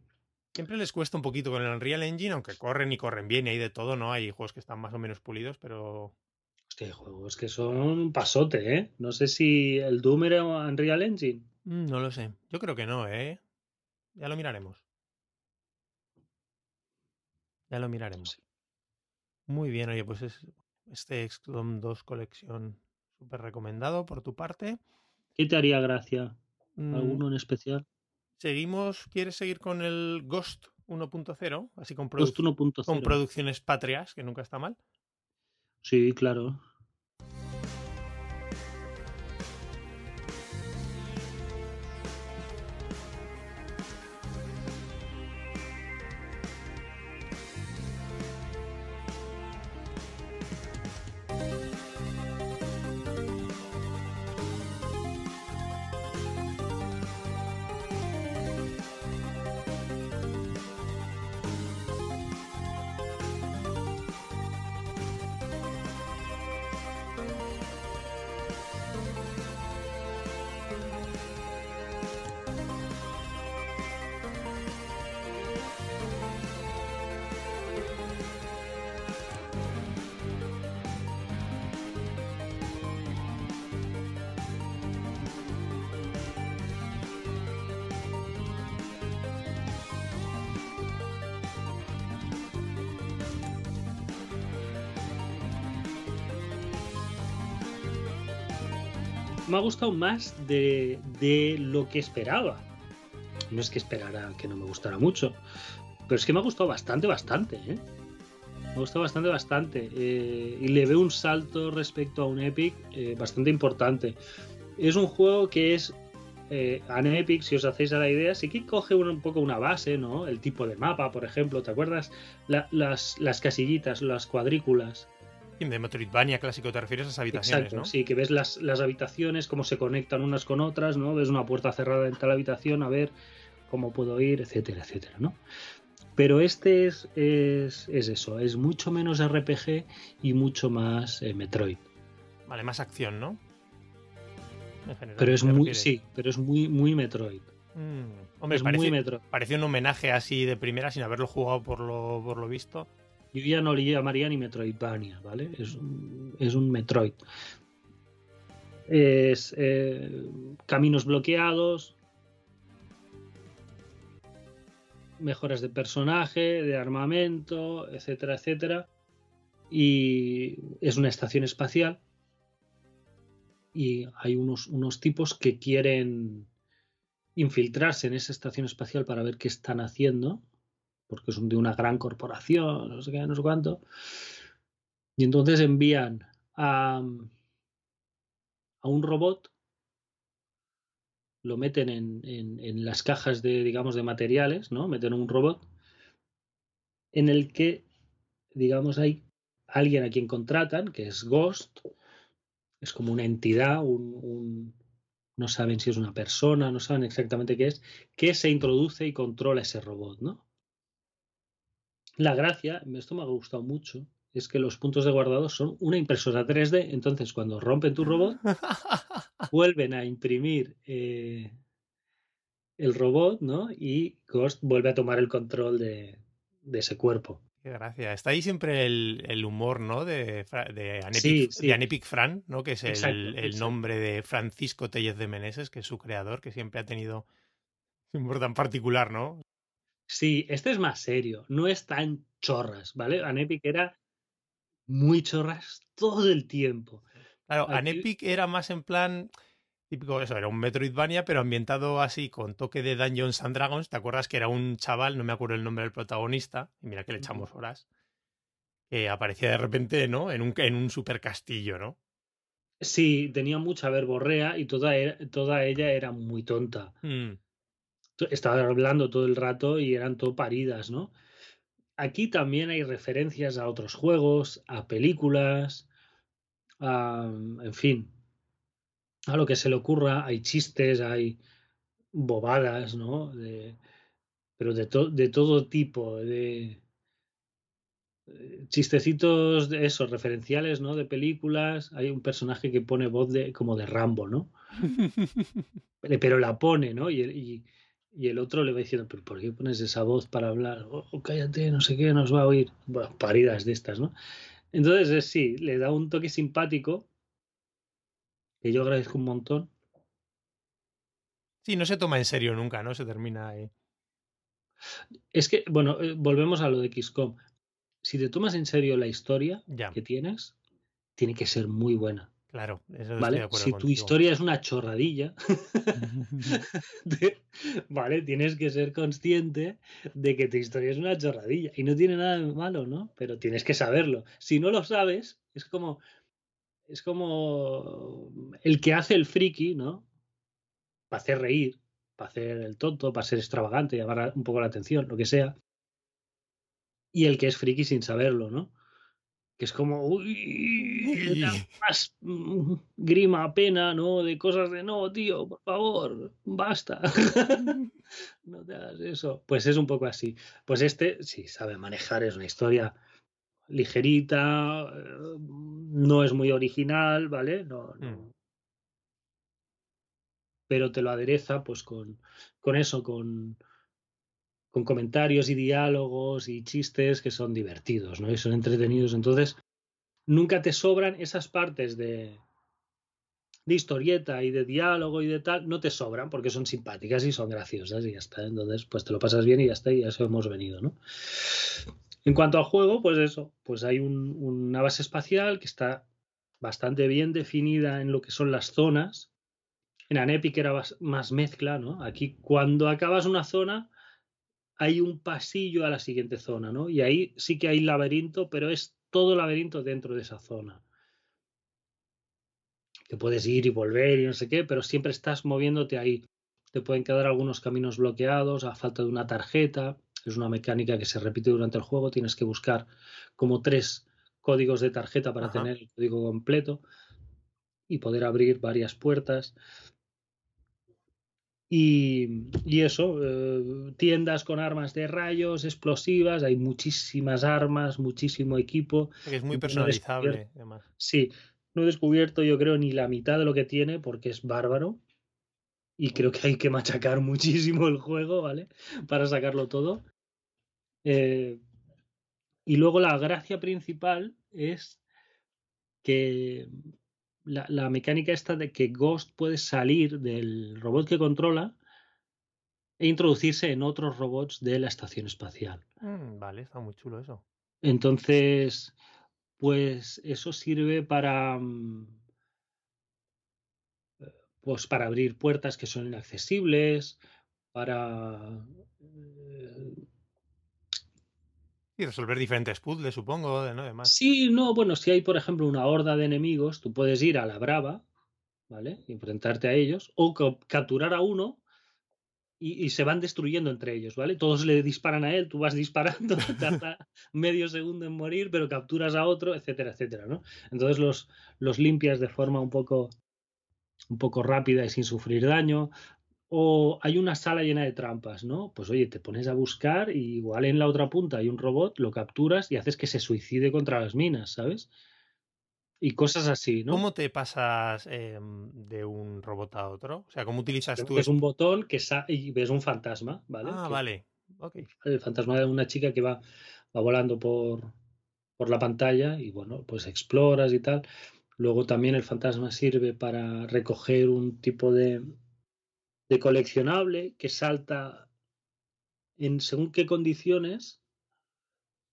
Siempre les cuesta un poquito con el Unreal Engine, aunque corren y corren bien y hay de todo, ¿no? Hay juegos que están más o menos pulidos, pero. Hostia, hay juegos que son un pasote, ¿eh? No sé si el Doom era Unreal Engine. Mm, no lo sé. Yo creo que no, ¿eh? Ya lo miraremos. Ya lo miraremos. Muy bien, oye, pues es este XCOM 2 colección súper recomendado por tu parte. ¿Qué te haría gracia? ¿Alguno en especial? Seguimos, ¿quieres seguir con el Ghost 1.0? Así con, produ con producciones patrias, que nunca está mal. Sí, claro. Me ha gustado más de, de lo que esperaba. No es que esperara que no me gustara mucho, pero es que me ha gustado bastante, bastante, ¿eh? Me ha gustado bastante, bastante. Eh, y le veo un salto respecto a un Epic eh, bastante importante. Es un juego que es. Eh, an Epic, si os hacéis a la idea, sí que coge un, un poco una base, ¿no? El tipo de mapa, por ejemplo, ¿te acuerdas? La- las, las casillitas, las cuadrículas. De Metroidvania clásico te refieres a esas habitaciones, Exacto, ¿no? sí, que ves las, las habitaciones, cómo se conectan unas con otras, ¿no? Ves una puerta cerrada en tal habitación, a ver cómo puedo ir, etcétera, etcétera, ¿no? Pero este es, es, es eso, es mucho menos RPG y mucho más eh, Metroid. Vale, más acción, ¿no? En general, Pero es ¿te muy, refieres? sí, pero es muy, muy Metroid. Mm, Hombre, es parece, muy Metroid. parece un homenaje así de primera sin haberlo jugado por lo, por lo visto. Yo ya no le llamaría ni Metroidvania, ¿vale? Es un, Metroid. Es eh, caminos bloqueados, mejoras de personaje, de armamento, etcétera, etcétera. Y es una estación espacial. Y hay unos, unos tipos que quieren infiltrarse en esa estación espacial para ver qué están haciendo porque son de una gran corporación, no sé qué, no sé cuánto. Y entonces envían a, a un robot, lo meten en, en, las cajas de, digamos, de materiales, ¿no? Meten un robot en el que, digamos, hay alguien a quien contratan, que es Ghost, es como una entidad, un, no saben si es una persona, no saben exactamente qué es, que se introduce y controla ese robot, ¿no? La gracia, esto me ha gustado mucho, es que los puntos de guardado son una impresora 3D, entonces cuando rompen tu robot, vuelven a imprimir eh, el robot, ¿no? Y Ghost vuelve a tomar el control de, de ese cuerpo. Qué gracia. Está ahí siempre el, el humor, ¿no? De, de, Anepic, sí, sí. de Anepic Fran, ¿no? Que es Exacto, el, el exacto. nombre de Francisco Tellez de Meneses, que es su creador, que siempre ha tenido un humor tan particular, ¿no? Sí, este es más serio, no es tan chorras, ¿vale? Anepic era muy chorras todo el tiempo. Claro, Aquí- Anepic era más en plan típico, eso, era un Metroidvania, pero ambientado así con toque de Dungeons and Dragons. ¿Te acuerdas que era un chaval, no me acuerdo el nombre del protagonista, y mira que le echamos horas, que aparecía de repente, ¿no? En un, en un super castillo, ¿no? Sí, tenía mucha verborrea y toda, toda ella era muy tonta. Mm, Estaba hablando todo el rato y eran todo paridas, ¿no? Aquí también hay referencias a otros juegos, a películas, a, en fin, a lo que se le ocurra. Hay chistes, hay bobadas, ¿no? De, pero de, to- de todo tipo, de eh, chistecitos de esos referenciales, ¿no? De películas. Hay un personaje que pone voz de como de Rambo, ¿no? Pero la pone, ¿no? Y, y el otro le va diciendo, pero ¿por qué pones esa voz para hablar? Oh, oh, cállate, no sé qué, nos va a oír. Bueno, paridas de estas, ¿no? Entonces, eh, sí, le da un toque simpático que yo agradezco un montón. Sí, no se toma en serio nunca, ¿no? Se termina ahí. Es que, bueno, eh, volvemos a lo de XCOM. Si te tomas en serio la historia Ya, que tienes, tiene que ser muy buena, claro, eso estoy de ¿vale? Si tu contigo. historia es una chorradilla, de- vale, tienes que ser consciente de que tu historia es una chorradilla y no tiene nada de malo, ¿no? Pero tienes que saberlo. Si no lo sabes, es como es como el que hace el friki, ¿no? Para hacer reír, para hacer el tonto, para ser extravagante, llamar un poco la atención, lo que sea. Y el que es friki sin saberlo, ¿no? Que es como, uy, más mm, grima, pena, ¿no? De cosas de, no, tío, por favor, basta. no te hagas eso. Pues es un poco así. Pues este, sí, sabe manejar, es una historia ligerita, eh, no es muy original, ¿vale? No, no. Mm. Pero te lo adereza, pues, con, con eso, con, con comentarios y diálogos y chistes que son divertidos, ¿no? Y son entretenidos. Entonces, nunca te sobran esas partes de, de historieta y de diálogo y de tal, no te sobran porque son simpáticas y son graciosas y ya está. Entonces, pues te lo pasas bien y ya está, y a eso hemos venido, ¿no? En cuanto al juego, pues eso, pues hay un- una base espacial que está bastante bien definida en lo que son las zonas, en Anepic era más mezcla, ¿no? Aquí cuando acabas una zona hay un pasillo a la siguiente zona, ¿no? Y ahí sí que hay laberinto, pero es todo laberinto dentro de esa zona. Que puedes ir y volver y no sé qué, pero siempre estás moviéndote ahí. Te pueden quedar algunos caminos bloqueados a falta de una tarjeta. Es una mecánica que se repite durante el juego. Tienes que buscar como tres códigos de tarjeta para tener el código completo y poder abrir varias puertas. Y, eso, eh, tiendas con armas de rayos, explosivas, hay muchísimas armas, muchísimo equipo. Es muy personalizable, además. Sí, no he descubierto yo creo ni la mitad de lo que tiene porque es bárbaro. Y creo que hay que machacar muchísimo el juego, ¿vale? Para sacarlo todo. Eh, y luego la gracia principal es que la, mecánica esta de que Ghost puede salir del robot que controla e introducirse en otros robots de la estación espacial. Mm, vale, está muy chulo eso. Entonces, pues eso sirve para mm, pues para abrir puertas que son inaccesibles, para eh, y resolver diferentes puzzles, supongo, ¿no? Además. Sí, no, bueno, si hay, por ejemplo, una horda de enemigos, tú puedes ir a la brava, ¿vale? Y enfrentarte a ellos, o capturar a uno y, se van destruyendo entre ellos, ¿vale? Todos le disparan a él, tú vas disparando, tarda medio segundo en morir, pero capturas a otro, etcétera, etcétera, ¿no? Entonces los, los limpias de forma un poco un poco rápida y sin sufrir daño o hay una sala llena de trampas, ¿no? Pues oye, te pones a buscar y igual en la otra punta hay un robot, lo capturas y haces que se suicide contra las minas, ¿sabes? Y cosas así, ¿no? ¿Cómo te pasas em, de un robot a otro? O sea, ¿cómo utilizas tú? Es un botón que y ves un fantasma, ¿vale? Ah, vale. El fantasma de una chica que va, va volando por, por la pantalla y bueno, pues exploras y tal. Luego también el fantasma sirve para recoger un tipo de, de coleccionable que salta en según qué condiciones,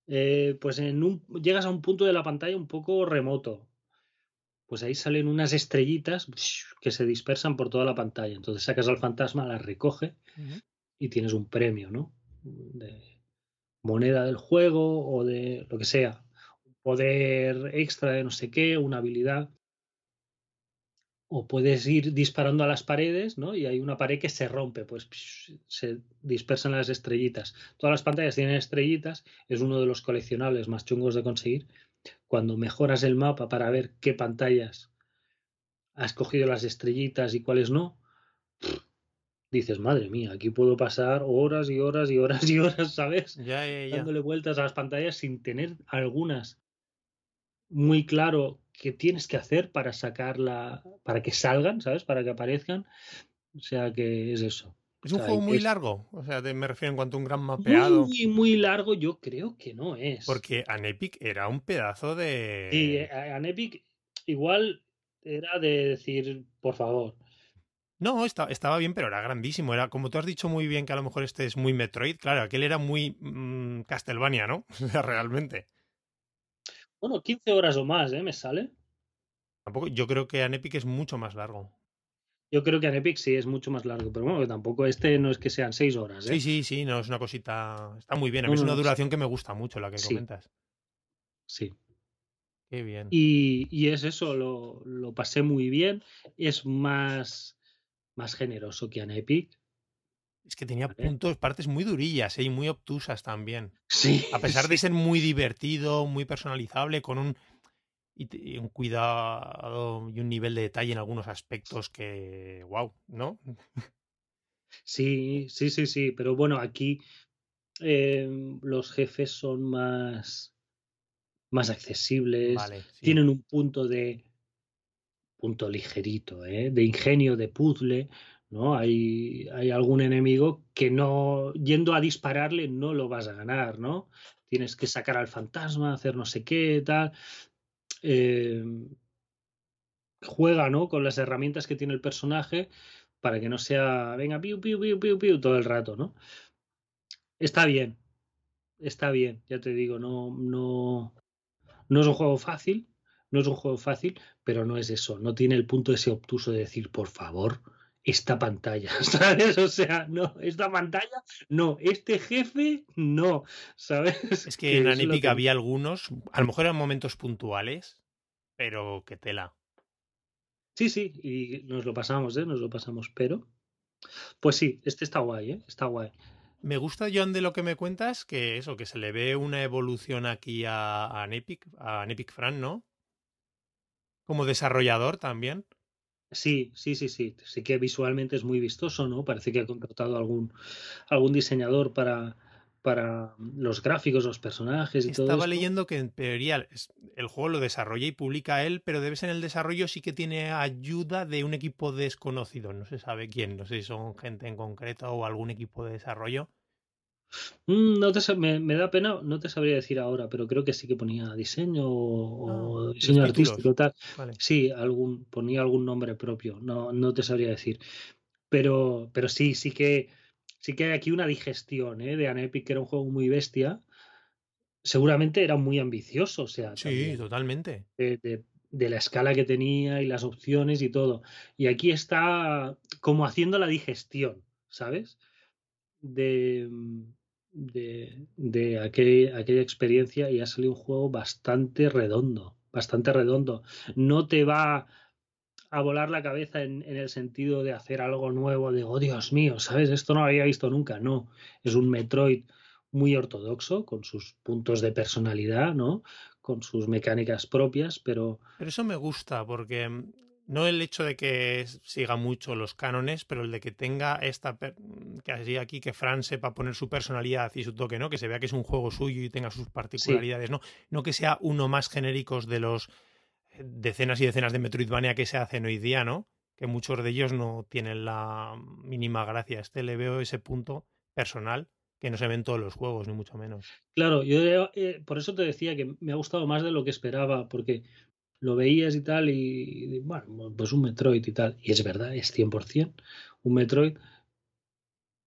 eh, pues en un, llegas a un punto de la pantalla un poco remoto. Pues ahí salen unas estrellitas que se dispersan por toda la pantalla. Entonces sacas al fantasma, la recoge y tienes un premio, ¿no? De moneda del juego o de lo que sea. Poder extra de no sé qué, una habilidad o puedes ir disparando a las paredes, ¿no? Y hay una pared que se rompe, pues se dispersan las estrellitas. Todas las pantallas tienen estrellitas, es uno de los coleccionables más chungos de conseguir. Cuando mejoras el mapa para ver qué pantallas has cogido las estrellitas y cuáles no, dices, madre mía, aquí puedo pasar horas y horas y horas y horas, ¿sabes? Dándole vueltas a las pantallas sin tener algunas muy claro que tienes que hacer para sacarla, para que salgan, ¿sabes? Para que aparezcan. O sea que es eso. ¿Es un juego muy largo? O sea, me refiero en cuanto a un gran mapeado. Muy, muy largo, yo creo que no es. Porque Anepic era un pedazo de. Sí, eh, Anepic igual era de decir, por favor. No, estaba bien, pero era grandísimo. Era, como tú has dicho muy bien, que a lo mejor este es muy Metroid. Claro, aquel era muy mm, Castlevania, ¿no? Realmente. Bueno, 15 horas o más, ¿eh? Me sale. Tampoco, yo creo que Anepic es mucho más largo. Yo creo que Anepic sí es mucho más largo, pero bueno, tampoco este no es que sean 6 horas. ¿eh? Sí, sí, sí, no es una cosita. Está muy bien. A mí es una duración que me gusta mucho la que comentas. Sí. Qué bien. Y, y es eso, lo, lo, pasé muy bien. Es más, más generoso que Anepic. Es que tenía puntos, partes muy durillas ¿eh? y muy obtusas también. Sí. A pesar de ser muy divertido, muy personalizable, con un, y, un cuidado y un nivel de detalle en algunos aspectos que, wow, ¿no? Sí, sí, sí, sí. Pero bueno, aquí em, los jefes son más, más accesibles. Tienen un punto de punto ligerito, ¿eh? de ingenio, de puzzle. ¿No? Hay, hay algún enemigo que no, yendo a dispararle, no lo vas a ganar, ¿no? Tienes que sacar al fantasma, hacer no sé qué, tal. Eh, juega, ¿no? Con las herramientas que tiene el personaje para que no sea, venga, piu, piu, piu, piu, piu, todo el rato, ¿no? Está bien, está bien, ya te digo, no, no, no es un juego fácil, no es un juego fácil, pero no es eso, no tiene el punto ese obtuso de decir, por favor, esta pantalla, ¿sabes? O sea, no, esta pantalla, no, este jefe, no, ¿sabes? Es que en Anepic había algunos, a lo mejor eran momentos puntuales, pero que tela. Sí, sí, y nos lo pasamos, ¿eh? Nos lo pasamos, pero... Pues sí, este está guay, ¿eh? Está guay. Me gusta, John, de lo que me cuentas, que eso, que se le ve una evolución aquí a, a a Nepic Fran, ¿no? Como desarrollador también. Sí, sí, sí, sí. Sí que visualmente es muy vistoso, ¿no? Parece que ha contratado algún, algún diseñador para, para los gráficos, los personajes y todo todo Estaba leyendo que en teoría el juego lo desarrolla y publica él, pero debe ser en el desarrollo sí que tiene ayuda de un equipo desconocido. No se sabe quién, no sé si son gente en concreto o algún equipo de desarrollo. Mm, no te, me, da pena, no te sabría decir ahora, pero creo que sí que ponía diseño o, ah, diseño artístico tal. Sí, algún, ponía algún nombre propio, no, no te sabría decir. Pero, pero sí, sí que sí que hay aquí una digestión ¿eh? de Anepic, que era un juego muy bestia. Seguramente era muy ambicioso, o sea. Sí, totalmente. De, la escala que tenía y las opciones y todo. Y aquí está como haciendo la digestión, ¿sabes? De, de, de aquella experiencia y ha salido un juego bastante redondo, bastante redondo. No te va a volar la cabeza en, el sentido de hacer algo nuevo, de, oh Dios mío, ¿sabes? Esto no lo había visto nunca. No, es un Metroid muy ortodoxo, con sus puntos de personalidad, ¿no? Con sus mecánicas propias, pero... Pero eso me gusta, porque no el hecho de que siga mucho los cánones, pero el de que tenga esta que así aquí que Fran sepa poner su personalidad y su toque, ¿no? Que se vea que es un juego suyo y tenga sus particularidades, ¿no? No que sea uno más genéricos de los decenas y decenas de Metroidvania que se hacen hoy día, ¿no? Que muchos de ellos no tienen la mínima gracia. Este le veo ese punto personal que no se ve en todos los juegos, ni mucho menos. Claro, yo eh, por eso te decía que me ha gustado más de lo que esperaba, porque lo veías y tal, y, bueno, pues un Metroid y tal, y es verdad, es 100% un Metroid,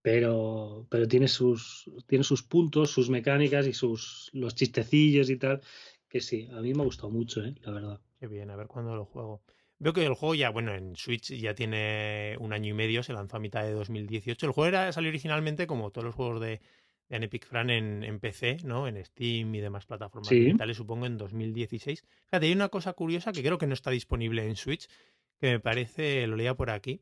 pero, pero tiene, sus, tiene sus puntos, sus mecánicas y sus los chistecillos y tal, que sí, a mí me ha gustado mucho, ¿eh? la verdad. Qué bien, a ver cuándo lo juego. Veo que el juego ya, bueno, en Switch ya tiene un año y medio, se lanzó a mitad de 2018. El juego era, salió originalmente, como todos los juegos de, de Epic Fran, en, PC, ¿no? En Steam y demás plataformas digitales, supongo, en 2016. Fíjate, hay una cosa curiosa que creo que no está disponible en Switch, que me parece, lo leía por aquí,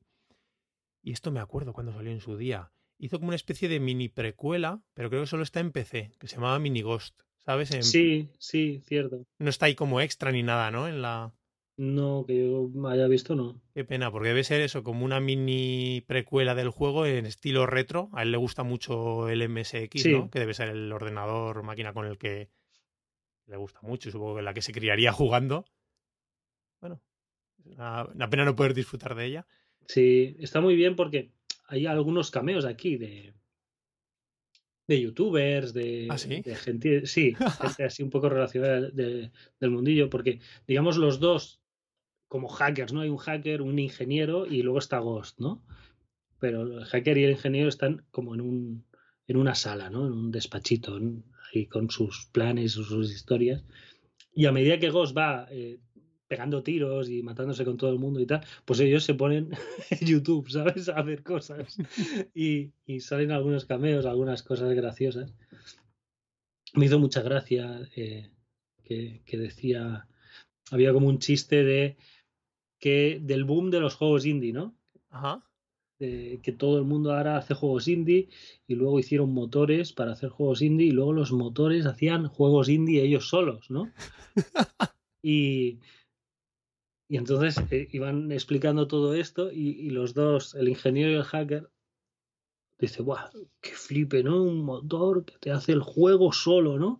y esto me acuerdo cuando salió en su día. Hizo como una especie de mini precuela, pero creo que solo está en PC, que se llamaba Mini Ghost. ¿sabes? Sí, sí, cierto. No está ahí como extra ni nada, ¿no? En la... No, que yo haya visto, no. Qué pena, porque debe ser eso, como una mini precuela del juego en estilo retro. A él le gusta mucho el MSX, ¿no? Que debe ser el ordenador, máquina con el que le gusta mucho, supongo que la que se criaría jugando. Bueno, una, una pena no poder disfrutar de ella. Sí, está muy bien porque hay algunos cameos aquí de, de youtubers, de, ¿Ah, sí? gente, sí, gente así un poco relacionada del mundillo, porque digamos los dos como hackers, ¿no? Hay un hacker, un ingeniero y luego está Ghost, ¿no? Pero el hacker y el ingeniero están como en un en una sala, ¿no? En un despachito, ahí con sus planes, sus historias. Y a medida que Ghost va eh, pegando tiros y matándose con todo el mundo y tal, pues ellos se ponen en YouTube, ¿sabes? A ver cosas. Y, salen algunos cameos, algunas cosas graciosas. Me hizo mucha gracia eh, que, decía, había como un chiste de que del boom de los juegos indie, ¿no? Ajá. Que todo el mundo ahora hace juegos indie y luego hicieron motores para hacer juegos indie y luego los motores hacían juegos indie ellos solos, ¿no? y, y entonces eh, iban explicando todo esto y, los dos, el ingeniero y el hacker, dice, ¡guau! ¡Qué flipe, ¿no? Un motor que te hace el juego solo, ¿no?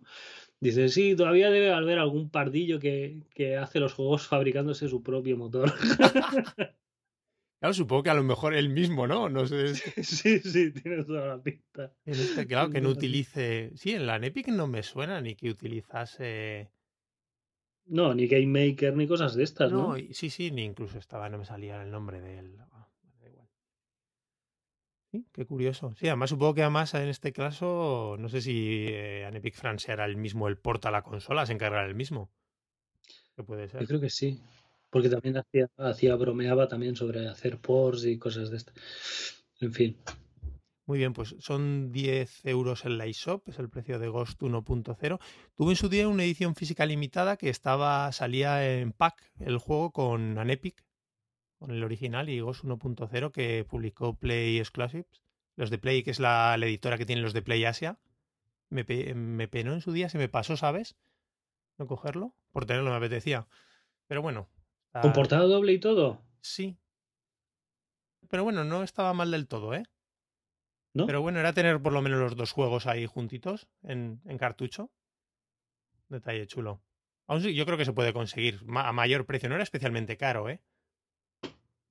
Dice, sí, todavía debe haber algún pardillo que, que hace los juegos fabricándose su propio motor. Claro, supongo que a lo mejor él mismo, ¿no? No sé. Sí, sí, tiene toda la pinta. En este, claro, que no utilice. Sí, en la Epic no me suena ni que utilizase no, ni Game Maker ni cosas de estas, ¿no? sí, sí, ni incluso estaba, no me salía el nombre de él. Ah, sí, qué curioso. Sí, además supongo que además en este caso, no sé si eh, en Epic France era el mismo el porta a la consola, se encargará el mismo. ¿Qué puede ser? Yo creo que sí. Porque también hacía, hacía, bromeaba también sobre hacer pors y cosas de estas. En fin. Muy bien, pues son 10 euros en la eShop, es el precio de Ghost 1.0. Tuve en su día una edición física limitada que estaba salía en pack el juego con Anepic, con el original, y Ghost 1.0 que publicó Play Exclusives. Los de Play, que es la, editora que tienen los de Play Asia. Me, me penó en su día, se me pasó, ¿sabes? No cogerlo, por tenerlo me apetecía. Pero bueno. ¿Con portada doble y todo? Sí. Pero bueno, no estaba mal del todo, ¿eh? Pero bueno, era tener por lo menos los dos juegos ahí juntitos en, cartucho. Detalle chulo. Aún sí, yo creo que se puede conseguir a mayor precio. No era especialmente caro, ¿eh?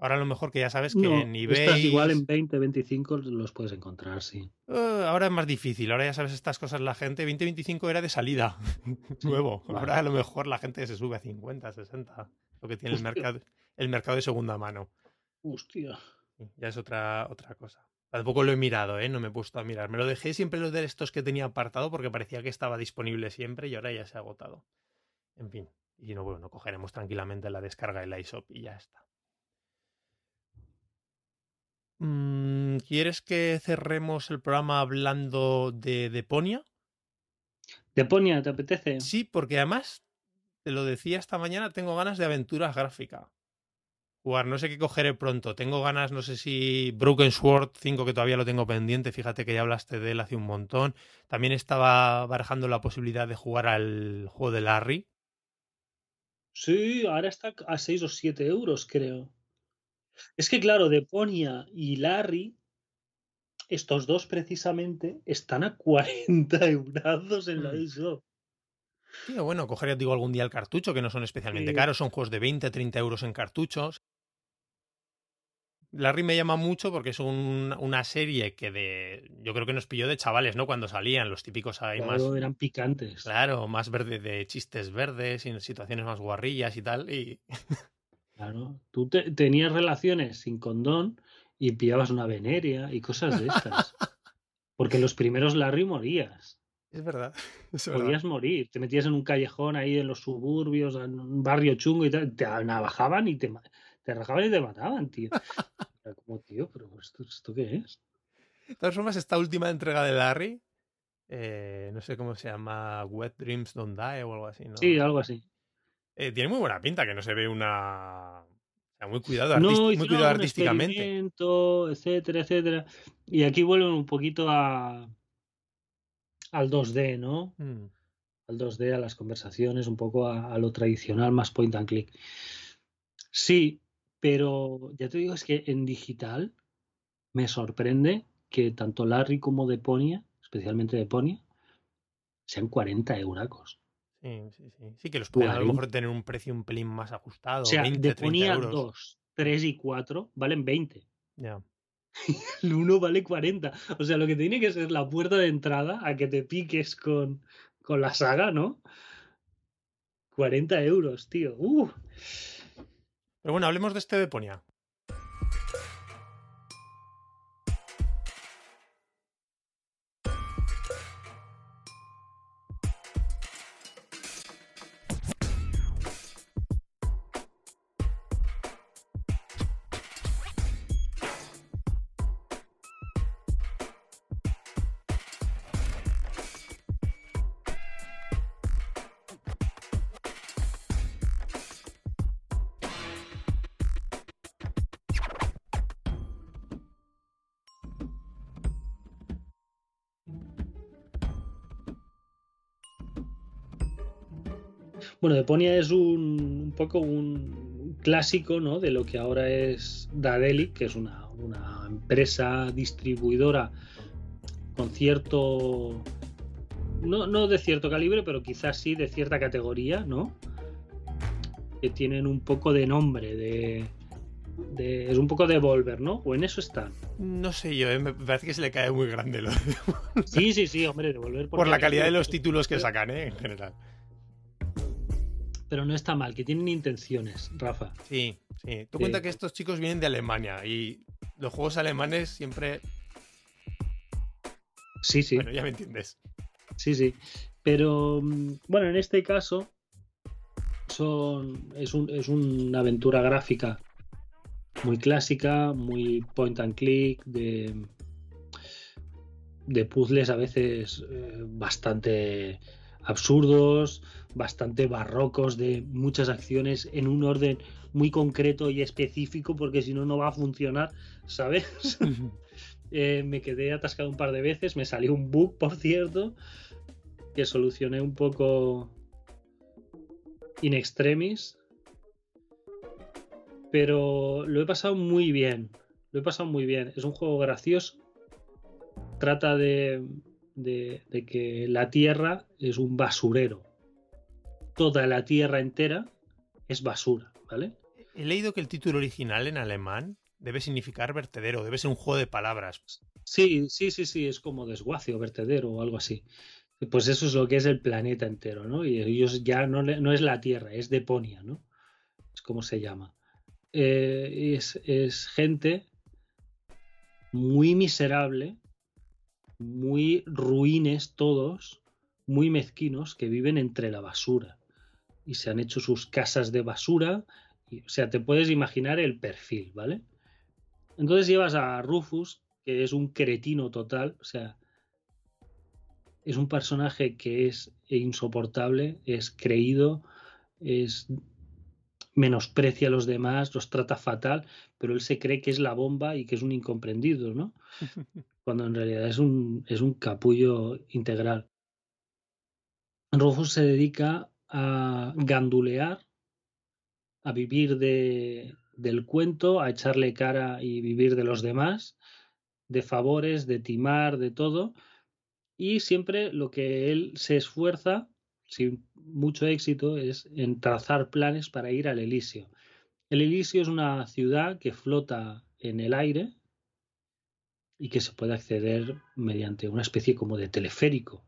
Ahora a lo mejor que ya sabes que en eBay. igual en 20, 25 los puedes encontrar, sí. Uh, ahora es más difícil. Ahora ya sabes estas cosas la gente. 20, 25 era de salida. Nuevo. Ahora a lo mejor la gente se sube a 50, 60. Lo que tiene el mercado, el mercado de segunda mano. Hostia. Ya es otra, otra cosa. Tampoco lo he mirado, ¿eh? No me he puesto a mirar. Me lo dejé siempre los de estos que tenía apartado porque parecía que estaba disponible siempre y ahora ya se ha agotado. En fin. Y no, bueno, cogeremos tranquilamente la descarga del iShop y ya está. Mm, ¿Quieres que cerremos el programa hablando de Deponia? ¿Deponia te apetece? Sí, porque además, te lo decía esta mañana, tengo ganas de aventura gráfica jugar. No sé qué cogeré pronto. Tengo ganas, no sé si Broken Sword 5, que todavía lo tengo pendiente. Fíjate que ya hablaste de él hace un montón. También estaba barajando la posibilidad de jugar al juego de Larry. Sí, ahora está a 6 o 7 euros, creo. Es que, claro, Deponia y Larry, estos dos precisamente, están a 40 euros en la eShop. Tío, bueno, cogería, digo, algún día el cartucho, que no son especialmente caros, son juegos de 20, 30 euros en cartuchos. Larry me llama mucho porque es una serie que de. Yo creo que nos pilló de chavales, ¿no? Cuando salían los típicos ahí más. eran picantes. Claro, más verde de chistes verdes, y situaciones más guarrillas y tal. Y. Claro. Tú tenías relaciones sin condón y pillabas una veneria y cosas de estas. porque los primeros Larry morías. Es verdad. Podías morir. Te metías en un callejón ahí en los suburbios, en un barrio chungo y te, te navajaban y te, te rajaban y te mataban, tío. Era como, tío, pero ¿esto, ¿esto qué es? De todas formas, esta última entrega de Larry, eh, no sé cómo se llama, Wet Dreams Don't Die o algo así, ¿no? Sí, algo así. Eh, tiene muy buena pinta, que no se ve una. O sea, muy cuidado, muy cuidado artísticamente. Etcétera, etcétera. Y aquí vuelven un poquito a al 2D, ¿no? Mm. Al 2D, a las conversaciones, un poco a, lo tradicional, más point and click. Sí, pero ya te digo, es que en digital me sorprende que tanto Larry como Deponia, especialmente Deponia, sean 40 euracos. Sí, sí, sí. Sí, que los pueden a lo mejor tener un precio un pelín más ajustado. O sea, 20, Deponia 2, 3 y 4 valen 20. Ya. el 1 vale 40. O sea, lo que tiene que ser la puerta de entrada a que te piques con, con la saga, ¿no? 40 euros, tío. Uh. Pero bueno, hablemos de este Deponia. Deponia es un, poco un clásico ¿no? de lo que ahora es Dadelic, que es una, empresa distribuidora con cierto. No, no, de cierto calibre, pero quizás sí de cierta categoría, ¿no? Que tienen un poco de nombre, de, es un poco de Volver, ¿no? O en eso están. No sé yo, ¿eh? me parece que se le cae muy grande lo de... Sí, sí, sí, hombre, de Volver. Por la calidad de los títulos que sacan, ¿eh? En general pero no está mal, que tienen intenciones, Rafa. Sí, sí. Tú cuenta que estos chicos vienen de Alemania y los juegos alemanes siempre. Sí, sí. Bueno, ya me entiendes. Sí, sí. Pero mm, bueno, en este caso son, es, un, es una aventura gráfica muy clásica, muy point and click, de, de puzzles a veces eh, bastante absurdos, bastante barrocos, de muchas acciones en un orden muy concreto y específico, porque si no, no va a funcionar, ¿sabes? Eh, me quedé atascado un par de veces, me salió un bug, por cierto, que solucioné un poco in extremis. Pero lo he pasado muy bien. Lo he pasado muy bien. Es un juego gracioso. Trata de, de, que la Tierra es un basurero. Toda la Tierra entera es basura, ¿vale? He leído que el título original en alemán debe significar vertedero, debe ser un juego de palabras. Sí, sí, sí, sí, es como desguacio, vertedero o algo así. Pues eso es lo que es el planeta entero, ¿no? Y ellos ya no, no es la Tierra, es Deponia, ¿no? Es como se llama. Eh, es, es gente muy miserable, muy ruines todos, muy mezquinos, que viven entre la basura. Y se han hecho sus casas de basura. Y, o sea, te puedes imaginar el perfil, ¿vale? Entonces llevas a Rufus, que es un cretino total, o sea, es un personaje que es insoportable, es creído, es menosprecia a los demás, los trata fatal, pero él se cree que es la bomba y que es un incomprendido, ¿no? Cuando en realidad es un, es un capullo integral. Rufus se dedica a gandulear, a vivir de, del cuento, a echarle cara y vivir de los demás, de favores, de timar, de todo, y siempre lo que él se esfuerza, sin mucho éxito, es en trazar planes para ir al Elíseo. El Elíseo es una ciudad que flota en el aire y que se puede acceder mediante una especie como de teleférico.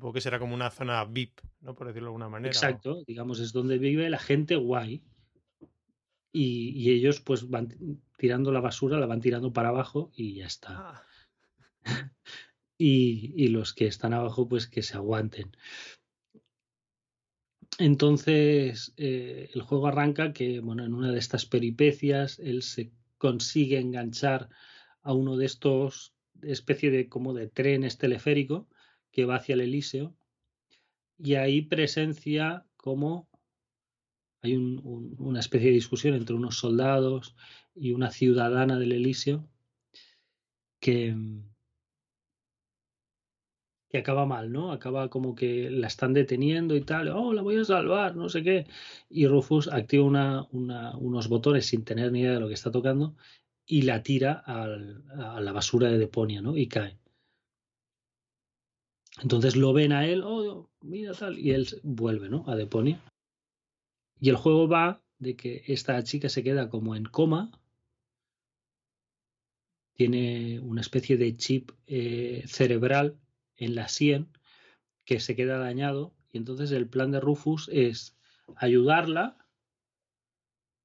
Supongo que será como una zona VIP, ¿no? Por decirlo de alguna manera. Exacto, digamos, es donde vive la gente guay. Y, ellos pues van tirando la basura, la van tirando para abajo y ya está. Ah. y, los que están abajo pues que se aguanten. Entonces eh, el juego arranca que bueno, en una de estas peripecias él se consigue enganchar a uno de estos especie de como de trenes teleférico que va hacia el Elíseo y ahí presencia como hay una especie de discusión entre unos soldados y una ciudadana del Elíseo que, que acaba mal, ¿no? Acaba como que la están deteniendo y tal, oh, la voy a salvar, no sé qué. Y Rufus activa unos botones sin tener ni idea de lo que está tocando y la tira a la basura de Deponia, ¿no? Y cae. Entonces lo ven a él, oh, mira tal, y él vuelve, ¿no? A Deponia. Y el juego va de que esta chica se queda como en coma, tiene una especie de chip eh, cerebral en la sien que se queda dañado y entonces el plan de Rufus es ayudarla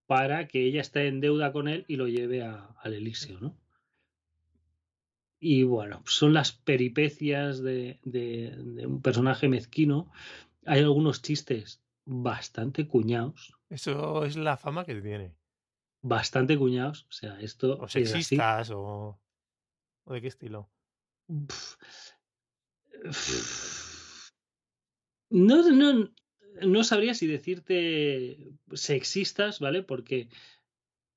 para que ella esté en deuda con él y lo lleve al Elíseo, ¿no? Y bueno, son las peripecias de, de, un personaje mezquino. Hay algunos chistes bastante cuñados. Eso es la fama que tiene. Bastante cuñados. O sea, esto. O sexistas o. ¿O de qué estilo? No, no, no sabría si decirte sexistas, ¿vale? Porque,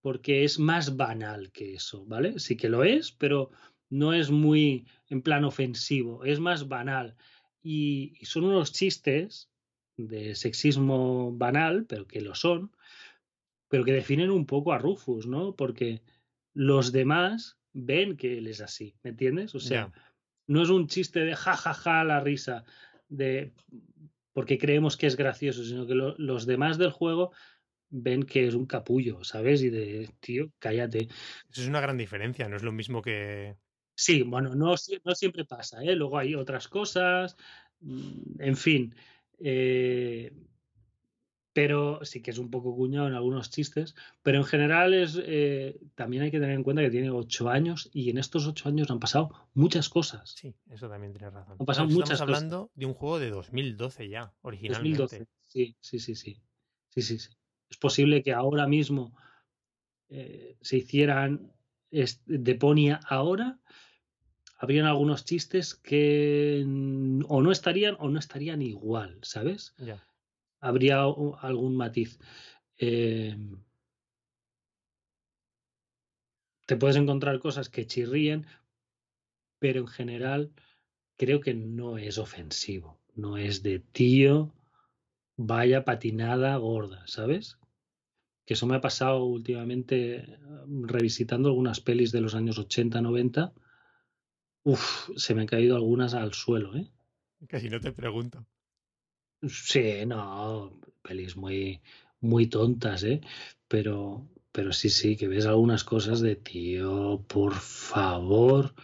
porque es más banal que eso, ¿vale? Sí que lo es, pero no es muy en plan ofensivo, es más banal. Y, y son unos chistes de sexismo banal, pero que lo son, pero que definen un poco a Rufus, ¿no? Porque los demás ven que él es así, ¿me entiendes? O sea, no es un chiste de jajaja ja, ja, la risa, de porque creemos que es gracioso, sino que los demás del juego ven que es un capullo, ¿sabes? Y de, tío, cállate. Eso es una gran diferencia, no es lo mismo que... Sí, bueno, no, no siempre pasa, ¿eh? Luego hay otras cosas, mm, en fin. Eh, pero sí que es un poco cuñado en algunos chistes, pero en general es eh, también hay que tener en cuenta que tiene ocho años y en estos ocho años han pasado muchas cosas. Sí, eso también tiene razón. Han pasado muchas Estamos hablando de un juego de 2012 ya, originalmente. 2012, sí, sí, sí, sí, sí, sí, sí. Es posible que ahora mismo eh, se hicieran Deponia ahora, habrían algunos chistes que o no estarían o no estarían igual, ¿sabes? Habría algún matiz. Eh, te puedes encontrar cosas que chirríen, pero en general creo que no es ofensivo. No es de tío, vaya patinada gorda, ¿sabes? Que eso me ha pasado últimamente revisitando algunas pelis de los años 80, 90 Uf, se me han caído algunas al suelo, ¿eh? Casi no te pregunto. Sí, no, pelis muy, muy tontas, ¿eh? Pero, pero sí, sí, que ves algunas cosas de tío, por favor.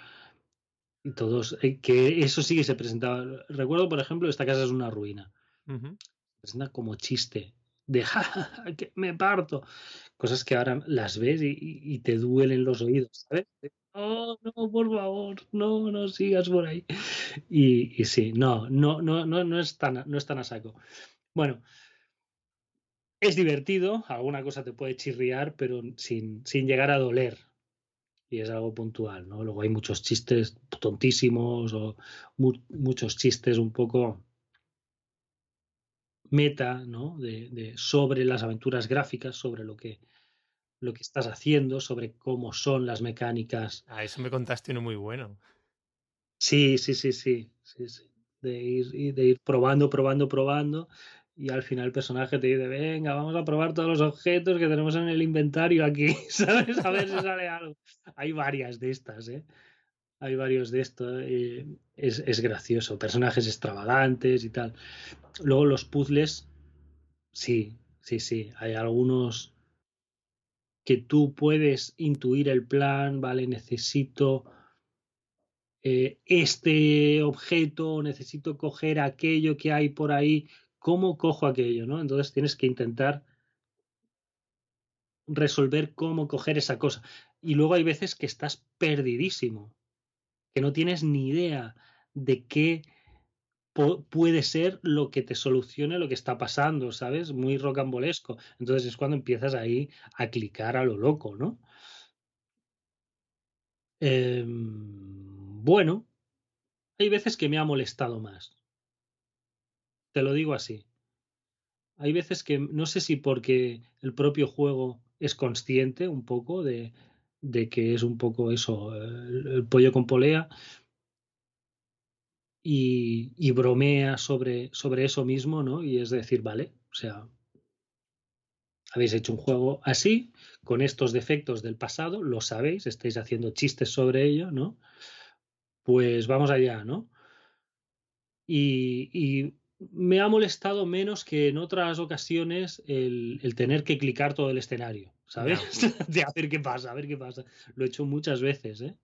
Y todos, eh, que eso sí que se presentaba. Recuerdo, por ejemplo, esta casa es una ruina. Se presenta como chiste. De ja, que me parto. Cosas que ahora las ves y, y te duelen los oídos, ¿sabes? No, no, por favor, no, no sigas por ahí. Y, sí, no, no, no, no, no es tan, no es tan a saco. Bueno, es divertido, alguna cosa te puede chirriar, pero sin, sin llegar a doler. Y es algo puntual, ¿no? Luego hay muchos chistes tontísimos o mu muchos chistes un poco meta, ¿no? De, sobre las aventuras gráficas, sobre lo que lo que estás haciendo, sobre cómo son las mecánicas. Ah, eso me contaste uno muy bueno. Sí, sí, sí, sí, sí, sí. De ir, de ir probando, probando, probando. Y al final el personaje te dice, venga, vamos a probar todos los objetos que tenemos en el inventario aquí, ¿sabes? A ver si sale algo. Hay varias de estas, ¿eh? Hay varios de estos. Eh, es, es gracioso. Personajes extravagantes y tal. Luego los puzzles, sí, sí, sí. Hay algunos que tú puedes intuir el plan, ¿vale? Necesito eh, este objeto, necesito coger aquello que hay por ahí, ¿cómo cojo aquello, no? Entonces tienes que intentar resolver cómo coger esa cosa. Y luego hay veces que estás perdidísimo, que no tienes ni idea de qué puede ser lo que te solucione lo que está pasando, ¿sabes? Muy rocambolesco. Entonces es cuando empiezas ahí a clicar a lo loco, ¿no? Eh, bueno, hay veces que me ha molestado más. Te lo digo así. Hay veces que no sé si porque el propio juego es consciente un poco de, de que es un poco eso, el pollo con polea, y, y bromea sobre, sobre eso mismo, ¿no? Y es decir, vale, o sea, habéis hecho un juego así, con estos defectos del pasado, lo sabéis, estáis haciendo chistes sobre ello, ¿no? Pues vamos allá, ¿no? Y, y me ha molestado menos que en otras ocasiones el, el tener que clicar todo el escenario, ¿sabes? No. De a ver qué pasa, a ver qué pasa. Lo he hecho muchas veces, ¿eh?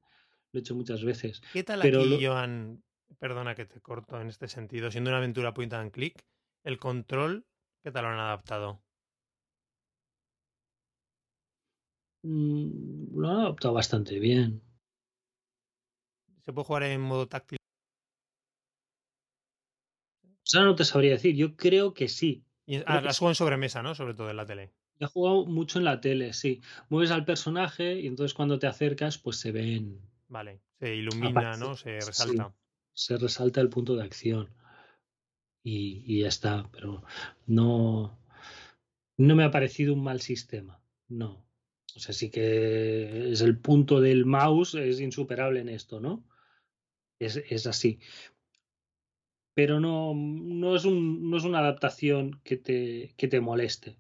Lo he hecho muchas veces. ¿Qué tal Pero aquí, lo... Joan? Perdona que te corto en este sentido, siendo una aventura point and click, el control, ¿qué tal lo han adaptado? Mm, lo han adaptado bastante bien. ¿Se puede jugar en modo táctil? O sea, no te sabría decir, yo creo que sí. Y, ah, las juegan sobre mesa, ¿no? Sobre todo en la tele. He jugado mucho en la tele, sí. Mueves al personaje y entonces cuando te acercas, pues se ven. Vale, se ilumina, ¿no? Se resalta. Sí se resalta el punto de acción y, y, ya está, pero no, no me ha parecido un mal sistema, no. O sea, sí que es el punto del mouse, es insuperable en esto, ¿no? Es, es así. Pero no, no, es un, no es una adaptación que te, que te moleste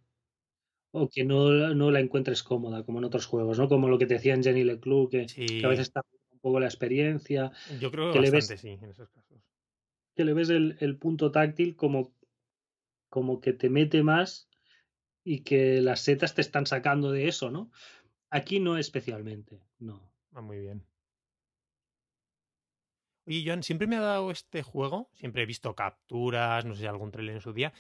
o que no, no la encuentres cómoda, como en otros juegos, ¿no? Como lo que te decían Jenny Leclerc, que, sí. que a veces está poco la experiencia. Yo creo que bastante, le ves, sí, en esos casos. Que le ves el, el, punto táctil como, como que te mete más y que las setas te están sacando de eso, ¿no? Aquí no especialmente, no. Ah, muy bien. Oye, Joan, siempre me ha dado este juego, siempre he visto capturas, no sé si algún trailer en su día,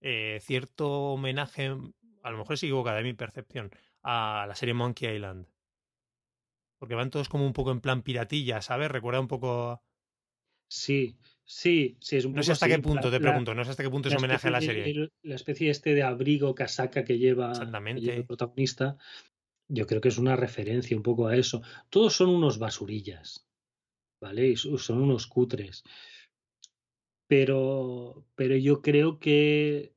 eh, cierto homenaje, a lo mejor se equivoca de mi percepción, a la serie Monkey Island. Porque van todos como un poco en plan piratilla, ¿sabes? Recuerda un poco. Sí, sí, sí, es un No sé hasta así, qué punto, la- te pregunto, no sé hasta qué punto es homenaje a la serie. el- la especie este de abrigo, casaca que lleva, que lleva Exactamente. el protagonista, yo creo que es una referencia un poco a eso. Todos son unos basurillas, ¿vale? Y son unos cutres. Pero, pero yo creo que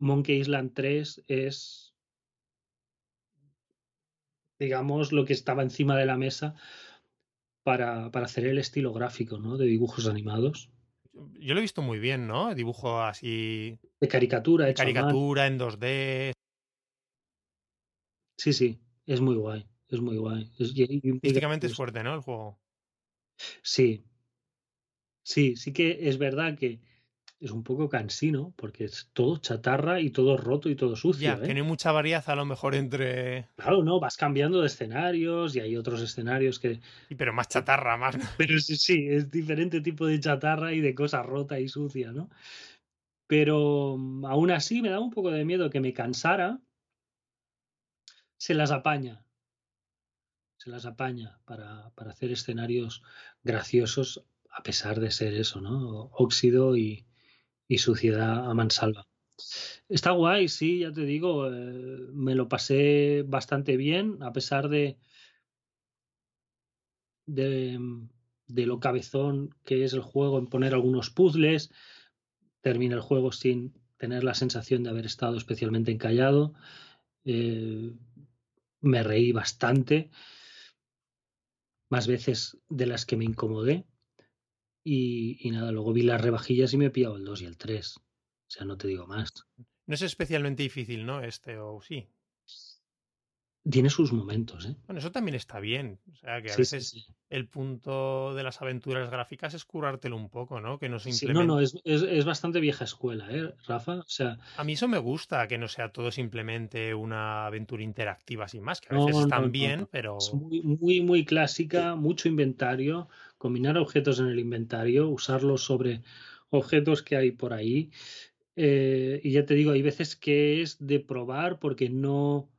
Monkey Island 3 es, digamos, lo que estaba encima de la mesa para, para hacer el estilo gráfico, ¿no? De dibujos animados. Yo lo he visto muy bien, ¿no? Dibujo así, De caricatura de caricatura en 2D. Sí, sí, es muy guay, es muy guay. Es, Físicamente es fuerte, ¿no? El juego. Sí, sí, sí que es verdad que es un poco cansino, porque es todo chatarra y todo roto y todo sucio, Ya, ¿eh? que no hay mucha variedad a lo mejor entre. Claro, no, vas cambiando de escenarios y hay otros escenarios que... Pero más chatarra, más. Pero sí, sí, es diferente tipo de chatarra y de cosa rota y sucia, ¿no? Pero mm, aún así me da un poco de miedo que me cansara. Se las apaña. Se las apaña para, para hacer escenarios graciosos a pesar de ser eso, ¿no? Óxido y, y suciedad a mansalva. Está guay, sí, ya te digo, eh, me lo pasé bastante bien, a pesar de, de, lo cabezón que es el juego en poner algunos puzzles. Termina el juego sin tener la sensación de haber estado especialmente encallado. Eh, me reí bastante, más veces de las que me incomodé. Y, y nada, luego vi las rebajillas y me he pillado el 2 y el 3. O sea, no te digo más. No es especialmente difícil, ¿no? Este, o sí. Tiene sus momentos, ¿eh? Bueno, eso también está bien. O sea, que a Sí, veces sí. el punto de las aventuras gráficas es curártelo un poco, ¿no? Que no Sí, simplemente. no, no, es, es, es bastante vieja escuela, ¿eh, Rafa? O sea, A mí eso me gusta, que no sea todo simplemente una aventura interactiva sin más, que a veces no, están no, bien, pero. Es muy, muy, muy clásica, mucho inventario, combinar objetos en el inventario, usarlos sobre objetos que hay por ahí. Eh, y ya te digo, hay veces que es de probar porque no,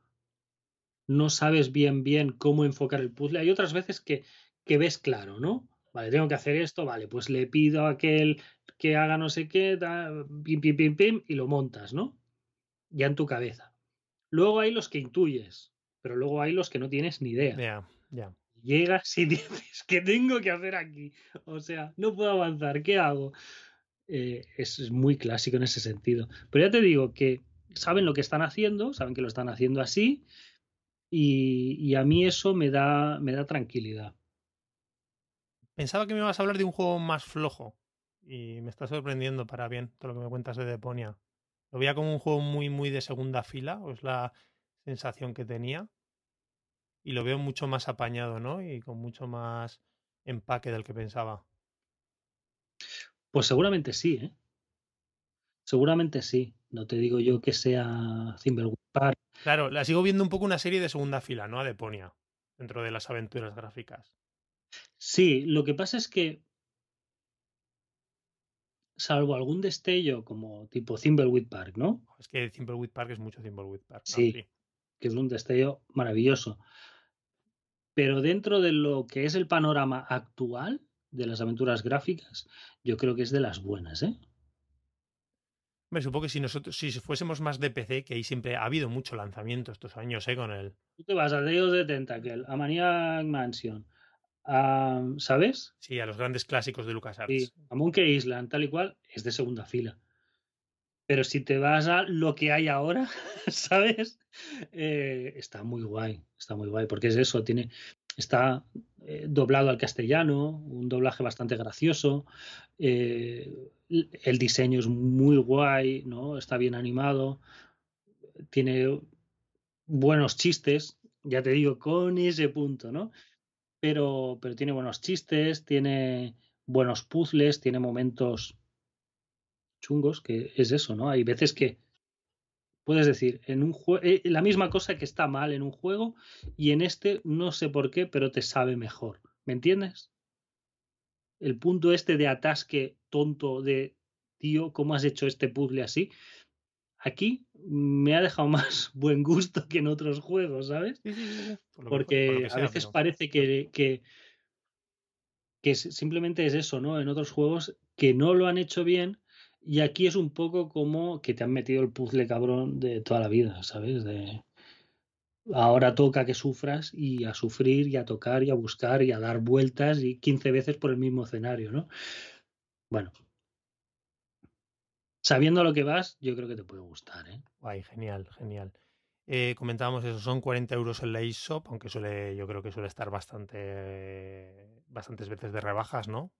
no sabes bien bien cómo enfocar el puzzle. Hay otras veces que, que ves claro, ¿no? Vale, tengo que hacer esto, vale, pues le pido a aquel que haga no sé qué, ta, pim, pim, pim, pim, y lo montas, ¿no? Ya en tu cabeza. Luego hay los que intuyes, pero luego hay los que no tienes ni idea. Ya, ya. Llegas y dices, ¿qué tengo que hacer aquí? O sea, no puedo avanzar, ¿qué hago? Eh, es, muy clásico en ese sentido. Pero ya te digo que saben lo que están haciendo, saben que lo están haciendo así, y, y a mí eso me da, me da tranquilidad. Pensaba que me ibas a hablar de un juego más flojo. Y me está sorprendiendo para bien todo lo que me cuentas de Deponia. Lo veía como un juego muy, muy de segunda fila, o es la sensación que tenía. Y lo veo mucho más apañado, ¿no? Y con mucho más empaque del que pensaba. Pues seguramente sí, ¿eh? Seguramente sí. No te digo yo que sea Park. Claro, la sigo viendo un poco una serie de segunda fila, ¿no? A Deponia, dentro de las aventuras gráficas. Sí, lo que pasa es que, salvo algún destello como tipo Thimbleweed Park, ¿no? Es que Thimbleweed Park es mucho Thimbleweed Park. ¿no? Sí. que es un destello maravilloso. Pero dentro de lo que es el panorama actual de las aventuras gráficas, yo creo que es de las buenas, ¿eh? Me supongo que si nosotros, si fuésemos más de PC, que ahí siempre ha habido mucho lanzamiento estos años, ¿eh? Con el. Tú te vas a Deus de Tentacle, a Maniac Mansion, a, ¿sabes? Sí, a los grandes clásicos de LucasArts. Sí, a Monkey Island, tal y cual, es de segunda fila. Pero si te vas a lo que hay ahora, ¿sabes? Eh, está muy guay, está muy guay, porque es eso, tiene, está eh, doblado al castellano, un doblaje bastante gracioso, eh, el diseño es muy guay, ¿no? Está bien animado, tiene buenos chistes, ya te digo, con ese punto, ¿no? Pero, pero tiene buenos chistes, tiene buenos puzzles, tiene momentos chungos, que es eso, ¿no? Hay veces que puedes decir, en un juego, eh, la misma cosa que está mal en un juego y en este no sé por qué, pero te sabe mejor. ¿Me entiendes? El punto este de atasque tonto de tío, ¿cómo has hecho este puzzle así? Aquí me ha dejado más buen gusto que en otros juegos, ¿sabes? Porque a veces parece que, que, que simplemente es eso, ¿no? En otros juegos que no lo han hecho bien y aquí es un poco como que te han metido el puzzle cabrón de toda la vida, ¿sabes? De ahora toca que sufras y a sufrir y a tocar y a buscar y a dar vueltas y 15 veces por el mismo escenario, ¿no? Bueno. Sabiendo lo que vas, yo creo que te puede gustar, ¿eh? Guay, genial, genial. Eh, comentábamos eso, son 40 euros en la eShop, aunque suele, yo creo que suele estar bastante, bastantes veces de rebajas, ¿no?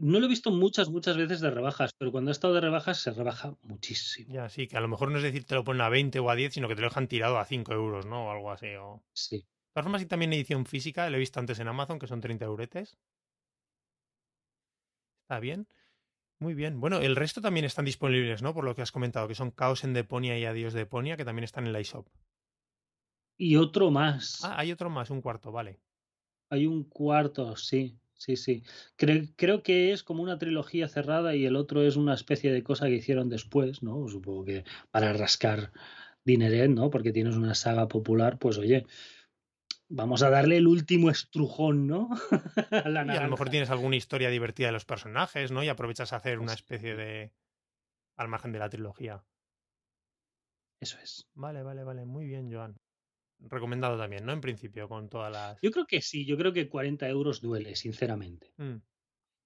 No lo he visto muchas, muchas veces de rebajas, pero cuando ha estado de rebajas se rebaja muchísimo. Ya, sí, que a lo mejor no es decir te lo ponen a 20 o a 10, sino que te lo dejan tirado a 5 euros, ¿no? O algo así. O... Sí. De todas formas, y también edición física, lo he visto antes en Amazon, que son 30 euretes. Está bien. Muy bien. Bueno, el resto también están disponibles, ¿no? Por lo que has comentado, que son Caos en Deponia y Adiós Deponia, que también están en la eShop. Y otro más. Ah, hay otro más, un cuarto, vale. Hay un cuarto, sí. Sí, sí. Creo, creo que es como una trilogía cerrada y el otro es una especie de cosa que hicieron después, ¿no? Supongo que para rascar dineret, ¿no? Porque tienes una saga popular, pues oye, vamos a darle el último estrujón, ¿no? a la y a lo mejor tienes alguna historia divertida de los personajes, ¿no? Y aprovechas a hacer una especie de... al margen de la trilogía. Eso es. Vale, vale, vale. Muy bien, Joan recomendado también, ¿no? En principio, con todas las. Yo creo que sí, yo creo que 40 euros duele, sinceramente. Mm.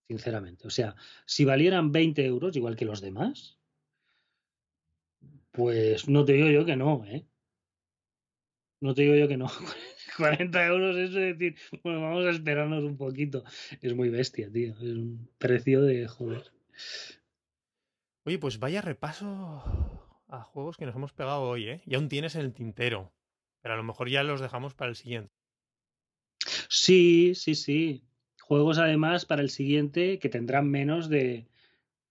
Sinceramente. O sea, si valieran 20 euros, igual que los demás, pues no te digo yo que no, ¿eh? No te digo yo que no. 40 euros, eso es decir, bueno, vamos a esperarnos un poquito. Es muy bestia, tío. Es un precio de joder. Oye, pues vaya repaso a juegos que nos hemos pegado hoy, ¿eh? Y aún tienes en el tintero. Pero a lo mejor ya los dejamos para el siguiente. Sí, sí, sí. Juegos además para el siguiente que tendrán menos de,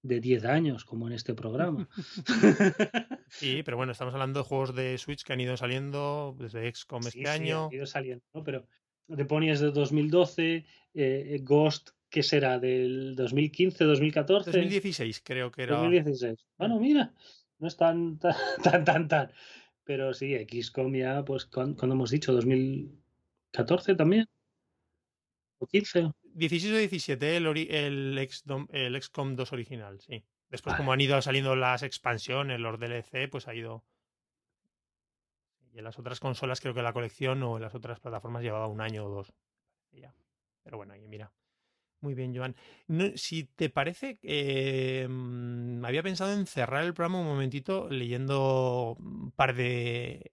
de 10 años, como en este programa. sí, pero bueno, estamos hablando de juegos de Switch que han ido saliendo desde XCOM este año. Han ido saliendo, ¿no? Pero te ponías de 2012, eh, Ghost, ¿qué será? ¿Del 2015, 2014? 2016, creo que era. 2016. Bueno, mira, no es tan, tan, tan, tan. Pero sí, XCOM ya, pues, cuando hemos dicho? ¿2014 también? ¿O 15? 16 o 17 el, el, el XCOM 2 original, sí. Después, como han ido saliendo las expansiones, los DLC, pues ha ido. Y en las otras consolas, creo que la colección o en las otras plataformas llevaba un año o dos. Pero bueno, ahí mira. Muy bien, Joan. si te parece, eh, mm, había pensado en cerrar el programa un momentito leyendo un par de,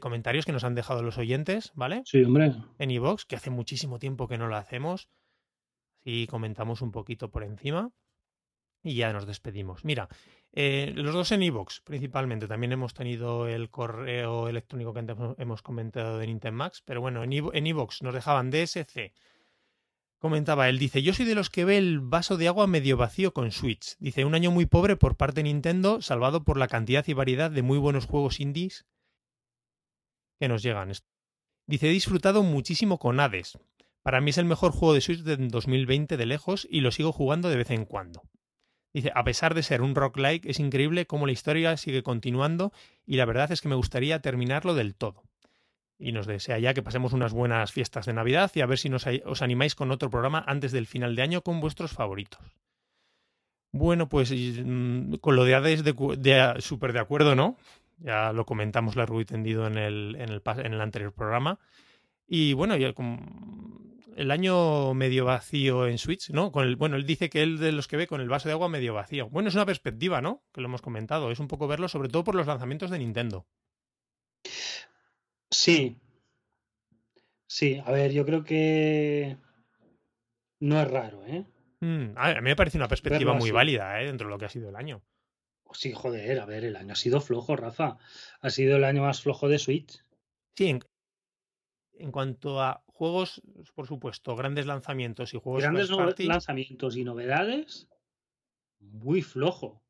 comentarios que nos han dejado los oyentes, ¿vale? Sí, hombre. En iVox, que hace muchísimo tiempo que no lo hacemos. Así comentamos un poquito por encima. Y ya nos despedimos. Mira, eh, los dos en iVox, principalmente. También hemos tenido el correo electrónico que hemos comentado de Nintendo Max. Pero bueno, en iVox nos dejaban DSC comentaba él, dice, yo soy de los que ve el vaso de agua medio vacío con Switch. Dice, un año muy pobre por parte de Nintendo, salvado por la cantidad y variedad de muy buenos juegos indies que nos llegan. Dice, he disfrutado muchísimo con Hades. Para mí es el mejor juego de Switch de 2020 de lejos y lo sigo jugando de vez en cuando. Dice, a pesar de ser un rock-like, es increíble cómo la historia sigue continuando y la verdad es que me gustaría terminarlo del todo y nos desea ya que pasemos unas buenas fiestas de Navidad y a ver si nos, os animáis con otro programa antes del final de año con vuestros favoritos. Bueno, pues mm, con lo de Hades de, súper de acuerdo, ¿no? Ya lo comentamos largo y tendido en el, en el, en el anterior programa. Y bueno, el año medio vacío en Switch, ¿no? Con el, bueno, él dice que él de los que ve con el vaso de agua medio vacío. Bueno, es una perspectiva, ¿no? Que lo hemos comentado. Es un poco verlo, sobre todo por los lanzamientos de Nintendo. Sí. Sí, a ver, yo creo que no es raro, ¿eh? Mm, a, mí me parece una perspectiva muy válida, ¿eh? Dentro de lo que ha sido el año. Sí, joder, a ver, el año ha sido flojo, Rafa. Ha sido el año más flojo de Switch. Sí, en, cuanto a juegos, por supuesto, grandes lanzamientos y juegos Grandes lanzamientos y novedades, muy flojo.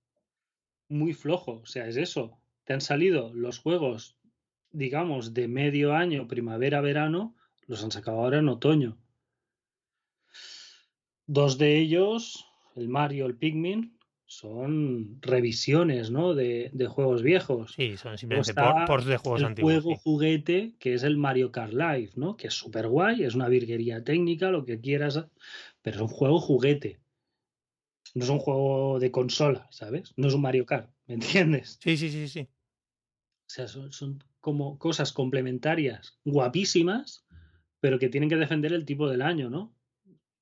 Muy flojo. O sea, es eso. Te han salido los juegos digamos, de medio año, primavera-verano, los han sacado ahora en otoño. Dos de ellos, el Mario, el Pikmin, son revisiones, ¿no? De, juegos viejos. Sí, son simplemente ports de juegos el antiguos. juego juguete que es el Mario Kart Live, ¿no? Que es súper guay, es una virguería técnica, lo que quieras, pero es un juego juguete. No es un juego de consola, ¿sabes? No es un Mario Kart, ¿me entiendes? Sí, sí, sí, sí. O sea, son, son como cosas complementarias, guapísimas, pero que tienen que defender el tipo del año, ¿no?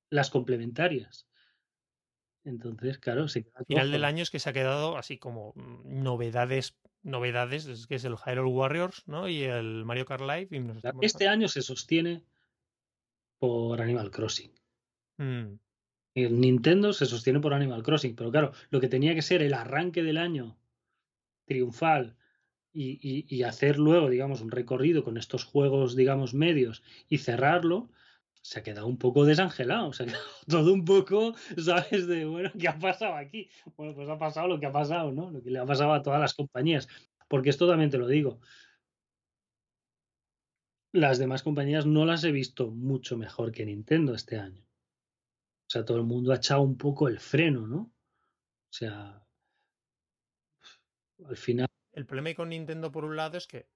Las complementarias. Entonces, claro, se queda Final del año es que se ha quedado así como mm, novedades, novedades, es que es el Hyrule Warriors, ¿no? Y el Mario Kart Live. este año se sostiene por Animal Crossing. Mm. El Nintendo se sostiene por Animal Crossing, pero claro, lo que tenía que ser el arranque del año triunfal y, y hacer luego, digamos, un recorrido con estos juegos, digamos, medios y cerrarlo, se ha quedado un poco desangelado, se ha quedado todo un poco, ¿sabes? De, bueno, ¿qué ha pasado aquí? Bueno, pues ha pasado lo que ha pasado, ¿no? Lo que le ha pasado a todas las compañías. Porque esto también te lo digo. Las demás compañías no las he visto mucho mejor que Nintendo este año. O sea, todo el mundo ha echado un poco el freno, ¿no? O sea, al final. El problema con Nintendo, por un lado, es que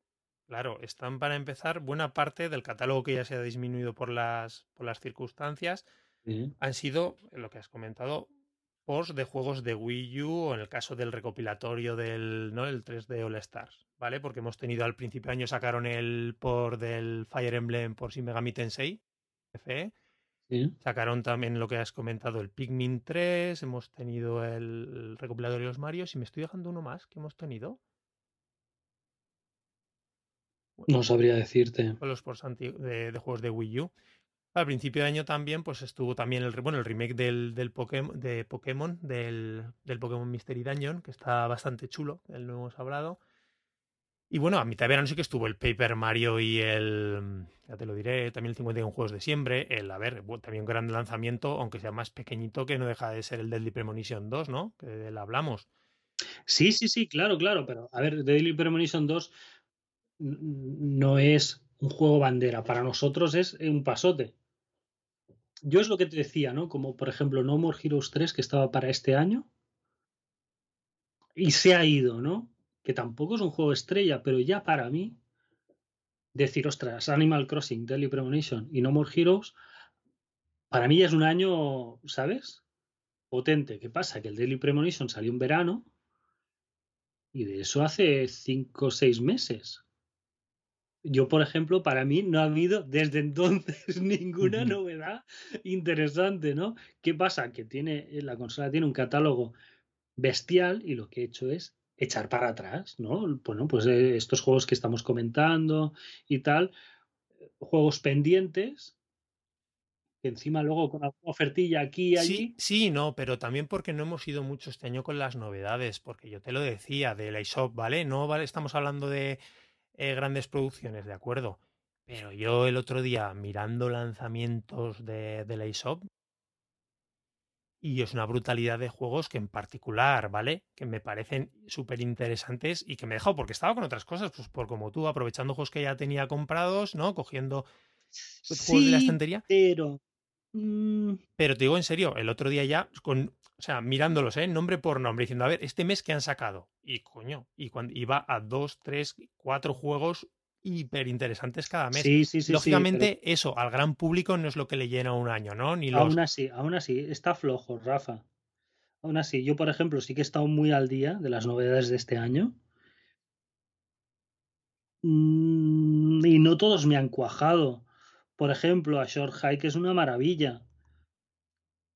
Claro, están para empezar buena parte del catálogo que ya se ha disminuido por las, por las circunstancias. Han sido, lo que has comentado, post de juegos de Wii U o en el caso del recopilatorio del ¿no? el 3D All Stars, ¿vale? Porque hemos tenido al principio de año sacaron el por del Fire Emblem por Shin Megami Tensei, FE. Sacaron también lo que has comentado, el Pikmin 3, hemos tenido el recopilatorio de los Mario, y me estoy dejando uno más que hemos tenido. No sabría decirte. Los ports de, de, juegos de Wii U. Al principio de año también, pues estuvo también el, bueno, el remake del, del Pokémon, de Pokémon, del, del Pokémon Mystery Dungeon, que está bastante chulo, del no hemos hablado. Y bueno, a mitad de verano sí que estuvo el Paper Mario y el, ya te lo diré, también el 51 Juegos de Siempre, el, a ver, también un gran lanzamiento, aunque sea más pequeñito, que no deja de ser el Deadly Premonition 2, ¿no? Que de él hablamos. Sí, sí, sí, claro, claro, pero a ver, Deadly Premonition 2 no es un juego bandera, para nosotros es un pasote. Yo es lo que te decía, ¿no? Como por ejemplo No More Heroes 3 que estaba para este año y se ha ido, ¿no? Que tampoco es un juego estrella, pero ya para mí decir, ostras, Animal Crossing, Daily Premonition y No More Heroes, para mí ya es un año, ¿sabes? Potente. ¿Qué pasa? Que el Daily Premonition salió en verano y de eso hace cinco o seis meses yo, por ejemplo, para mí no ha habido desde entonces ninguna novedad interesante, ¿no? ¿Qué pasa? Que tiene, eh, la consola tiene un catálogo bestial y lo que he hecho es echar para atrás, ¿no? Bueno, pues eh, estos juegos que estamos comentando y tal, juegos pendientes, que encima luego con alguna ofertilla aquí y allí. Sí, sí, no, pero también porque no hemos ido mucho este año con las novedades, porque yo te lo decía, de la eShop, ¿vale? No, ¿vale? Estamos hablando de eh, grandes producciones, de acuerdo. Pero yo el otro día mirando lanzamientos de, de la eShop, y es una brutalidad de juegos que en particular, ¿vale? Que me parecen súper interesantes y que me he dejado porque estaba con otras cosas, pues por como tú, aprovechando juegos que ya tenía comprados, ¿no? Cogiendo juegos de la estantería. Pero. Mm. Pero te digo en serio, el otro día ya, con, o sea, mirándolos, ¿eh? Nombre por nombre, diciendo, a ver, este mes que han sacado. Y coño, y cuando iba a dos, tres, cuatro juegos hiper interesantes cada mes. Sí, sí, sí. Lógicamente, eso al gran público no es lo que le llena un año, ¿no? Ni Aún así, aún así, está flojo, Rafa. Aún así, yo, por ejemplo, sí que he estado muy al día de las novedades de este año. Mm, y no todos me han cuajado. Por ejemplo, a Short Hike es una maravilla.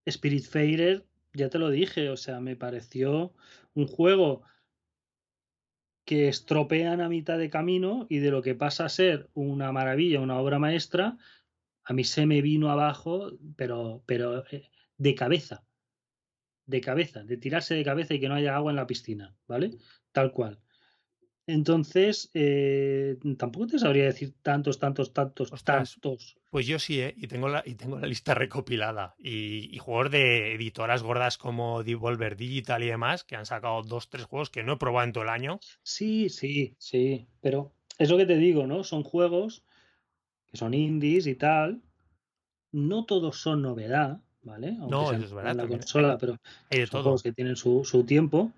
Spirit Fader ya te lo dije, o sea, me pareció un juego que estropean a mitad de camino y de lo que pasa a ser una maravilla, una obra maestra, a mí se me vino abajo, pero, pero eh, de cabeza, de cabeza, de tirarse de cabeza y que no haya agua en la piscina, ¿vale? Tal cual. Entonces, eh, tampoco te sabría decir tantos, tantos, tantos, tantos. Pues yo sí, ¿eh? y, tengo la, y tengo la lista recopilada. Y, juegos de editoras gordas como Devolver Digital y demás, que han sacado dos, tres juegos que no he probado en todo el año. Sí, sí, sí. Pero es lo que te digo, ¿no? Son juegos que son indies y tal. No todos son novedad, ¿vale? Aunque No, eso es verdad. en la también consola, pero Hay de son todo. juegos que tienen su, su tiempo,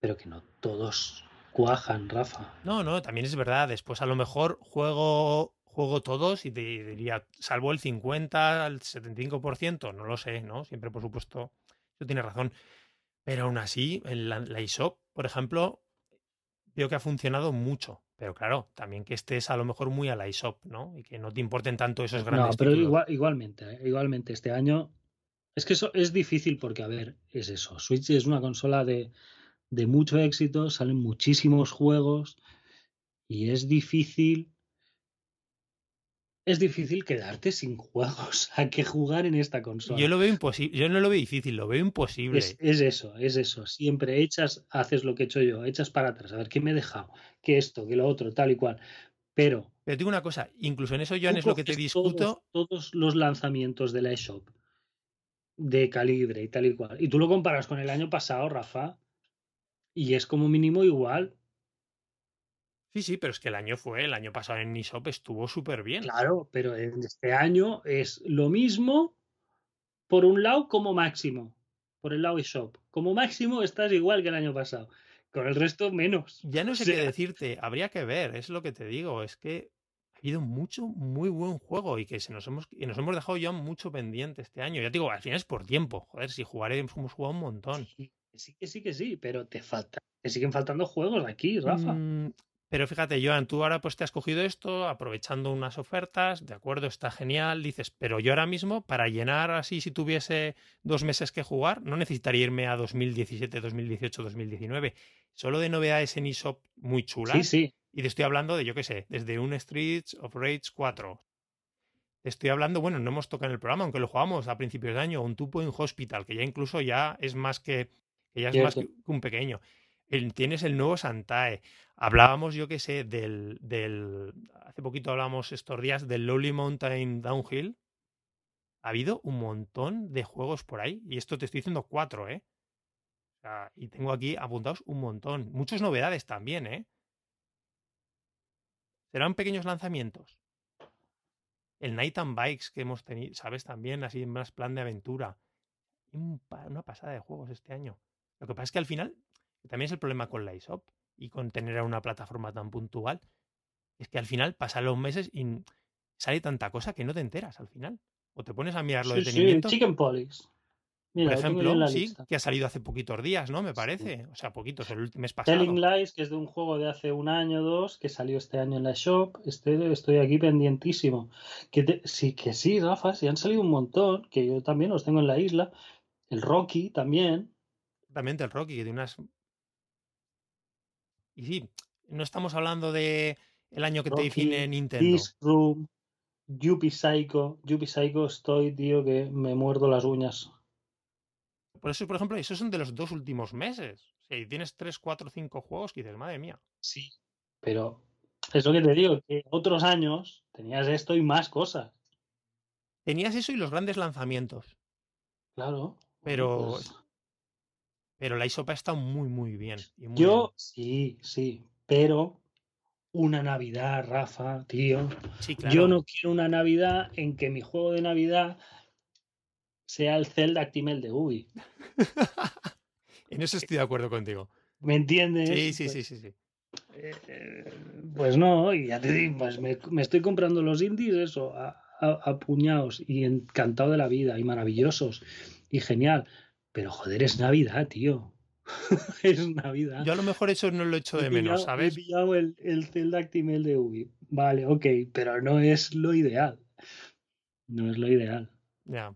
pero que no todos cuajan, Rafa. No, no, también es verdad. Después a lo mejor juego, juego todos y te diría, salvo el 50, el 75%, no lo sé, ¿no? Siempre, por supuesto, eso tiene razón. Pero aún así, en la, la eShop, por ejemplo, veo que ha funcionado mucho. Pero claro, también que estés a lo mejor muy a la eShop, ¿no? Y que no te importen tanto esos No, grandes pero títulos. igual, igualmente, ¿eh? igualmente este año es que eso es difícil porque, a ver, es eso. Switch es una consola de, de mucho éxito, salen muchísimos juegos y es difícil. Es difícil quedarte sin juegos a que jugar en esta consola. Yo lo veo imposible, yo no lo veo difícil, lo veo imposible. Es, es eso, es eso. Siempre echas, haces lo que he hecho yo, echas para atrás, a ver qué me he dejado, qué esto, qué lo otro, tal y cual. Pero Pero digo una cosa, incluso en eso, Joan, es lo que te discuto. Todos, todos los lanzamientos de la eShop de calibre y tal y cual. Y tú lo comparas con el año pasado, Rafa, y es como mínimo igual. Sí, sí, pero es que el año fue, el año pasado en eShop estuvo súper bien. Claro, pero en este año es lo mismo por un lado como máximo, por el lado eShop. Como máximo estás igual que el año pasado. Con el resto menos. Ya no O sé qué decirte, habría que ver, es lo que te digo, es que ha habido mucho, muy buen juego y que se nos hemos, y nos hemos dejado ya mucho pendiente este año. Ya te digo, al final es por tiempo, joder, si jugaré, hemos jugado un montón. Sí, que sí, que sí, que sí, pero te falta, te siguen faltando juegos aquí, Rafa. Mm, pero fíjate, Joan, tú ahora pues te has cogido esto aprovechando unas ofertas, de acuerdo, está genial, dices, pero yo ahora mismo para llenar así si tuviese dos meses que jugar, no necesitaría irme a 2017, 2018, 2019. Solo de novedades en eShop muy chulas. Sí, sí. Y te estoy hablando de, yo qué sé, desde un Streets of Rage 4. Te estoy hablando, bueno, no hemos tocado en el programa, aunque lo jugamos a principios de año, un Two Point Hospital, que ya incluso ya es más que, que ya es más que un pequeño. El- tienes el nuevo Santae. Hablábamos, yo qué sé, del, del. Hace poquito hablábamos estos días del Lowly Mountain Downhill. Ha habido un montón de juegos por ahí. Y esto te estoy diciendo cuatro, ¿eh? O sea, y tengo aquí apuntados un montón. Muchas novedades también, ¿eh? Serán pequeños lanzamientos. El Night and Bikes que hemos tenido, ¿sabes? También así en más plan de aventura. Un una pasada de juegos este año. Lo que pasa es que al final, también es el problema con la eShop y con tener a una plataforma tan puntual, es que al final pasan los meses y sale tanta cosa que no te enteras al final. O te pones a mirar los Sí, sí, detenimientos. Chicken Polish. Mira, por ejemplo, la sí, lista. que ha salido hace poquitos días, ¿no? Me Sí. parece. O sea, poquitos, el último mes pasado. Telling Lies, que es de un juego de hace un año o dos, que salió este año en la shop. Este, estoy aquí pendientísimo. Que te- sí, que sí, Rafa, sí han salido un montón, que yo también los tengo en la isla. El Rocky también. Exactamente, el Rocky, que tiene unas. Y sí, no estamos hablando de el año que te define Nintendo. Disc Room, Yuppie Psycho. Yuppie Psycho estoy, tío, que me muerdo las uñas. Por eso, por ejemplo, esos son de los dos últimos meses. O sea, tienes tres, cuatro, cinco juegos que dices, madre mía. Sí. Pero es lo que te digo, que otros años tenías esto y más cosas. Tenías eso y los grandes lanzamientos. Claro. Pero, Pues, pero la ISOP ha estado muy, muy bien. y muy yo, sí, sí, pero una Navidad, Rafa, tío. bien. Sí, claro. Yo no quiero una Navidad en que mi juego de Navidad sea el Zelda Actimel de Ubi. en eso estoy de acuerdo contigo. ¿Me entiendes? Sí, sí, sí, sí, sí. eh, eh, pues no, y ya te digo, pues me, me estoy comprando los indies, eso, a, a- a puñados y encantado de la vida y maravillosos y genial. Pero joder, es Navidad, tío. es Navidad. Yo a lo mejor eso no lo echo He de menos, pillado- ¿sabes? He pillado el, el Zelda Actimel de Ubi. Vale, ok, pero no es lo ideal. No es lo ideal. Ya.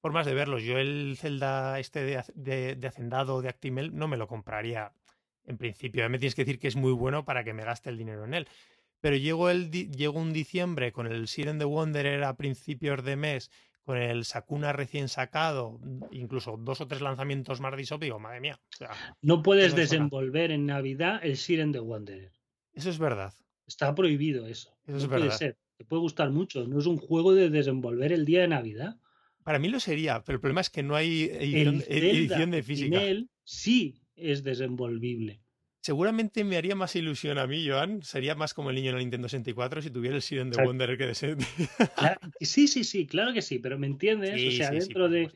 Formas de verlos. Yo el Zelda este de, de, de Hacendado de Actimel no me lo compraría en principio. Ya me tienes que decir que es muy bueno para que me gaste el dinero en él. Pero llego, el, llego un diciembre con el Siren the Wanderer a principios de mes, con el Sakuna recién sacado, incluso dos o tres lanzamientos más de Isop, digo, madre mía. o sea, No puedes desenvolver en Navidad el Siren de Wanderer. eso es verdad. Está prohibido eso. Eso no es puede verdad. ser. Te puede gustar mucho. No es un juego de desenvolver el día de Navidad. Para mí lo sería, pero el problema es que no hay edición, de física. Actimel sí es desenvolvible. Seguramente me haría más ilusión a mí, Joan. Sería más como el niño en la Nintendo 64 si tuviera el Siren de Wonder que de Sí, sí, sí, claro que sí, pero ¿me entiendes? o sea, dentro de,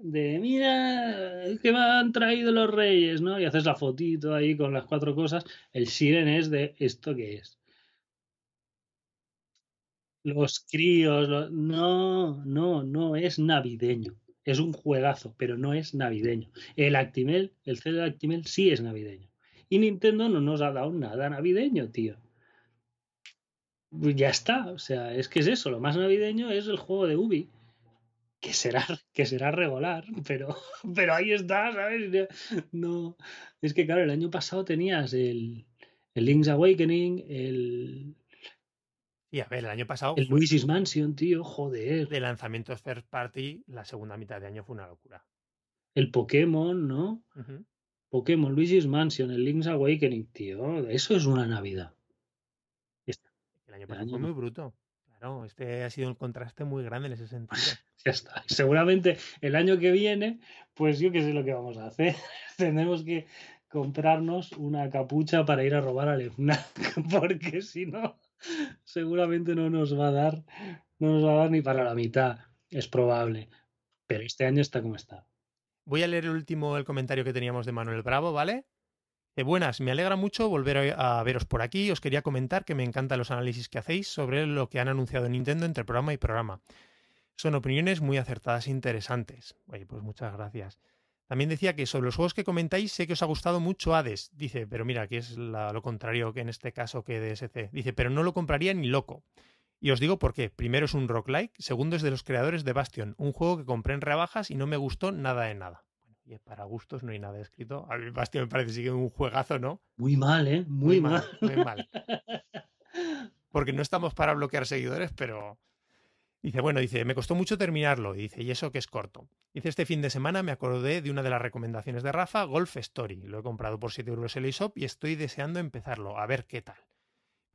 de, mira, que me han traído los reyes, ¿no? Y haces la fotito ahí con las cuatro cosas. El Siren es de esto que es. Los críos, no, no, no es navideño. Es un juegazo, pero no es navideño. El Actimel, el CD de Actimel sí es navideño. Y Nintendo no nos ha dado nada navideño, tío. Pues ya está, o sea, es que es eso, lo más navideño es el juego de Ubi, que será, que será regular, pero, pero ahí está, ¿sabes? No, es que claro, el año pasado tenías el, el Link's Awakening, el, y a ver, el año pasado. El Luigi's Mansion, tío, joder. De lanzamiento first party, la segunda mitad de año fue una locura. El Pokémon, ¿no? Pokémon, Luigi's Mansion, el Link's Awakening, tío. Eso es una Navidad. El año pasado fue muy bruto. Claro, este ha sido un contraste muy grande en ese sentido. ya está. Seguramente el año que viene, pues yo qué sé lo que vamos a hacer. Tenemos que comprarnos una capucha para ir a robar al FNAC, porque si no seguramente no nos va a dar, no nos va a dar ni para la mitad, es probable. Pero este año está como está. Voy a leer el último el comentario que teníamos de Manuel Bravo, ¿vale? De buenas, me alegra mucho volver a, veros por aquí. Os quería comentar que me encantan los análisis que hacéis sobre lo que han anunciado Nintendo entre programa y programa. Son opiniones muy acertadas e interesantes. Oye, pues muchas gracias. También decía que sobre los juegos que comentáis sé que os ha gustado mucho Hades. Dice, pero mira, aquí es lo contrario que en este caso que DSC. Dice, pero no lo compraría ni loco. Y os digo por qué. Primero es un roguelike, segundo es de los creadores de Bastion, un juego que compré en rebajas y no me gustó nada de nada. Bueno, y para gustos no hay nada escrito. A mí Bastion me parece que un juegazo, ¿no? Muy mal, ¿eh? Muy, mal. Muy mal. Porque no estamos para bloquear seguidores, pero Dice, bueno, dice, me costó mucho terminarlo. Dice, y eso que es corto. Dice, este fin de semana me acordé de una de las recomendaciones de Rafa, Golf Story. Lo he comprado por 7 euros el eShop y estoy deseando empezarlo, a ver qué tal.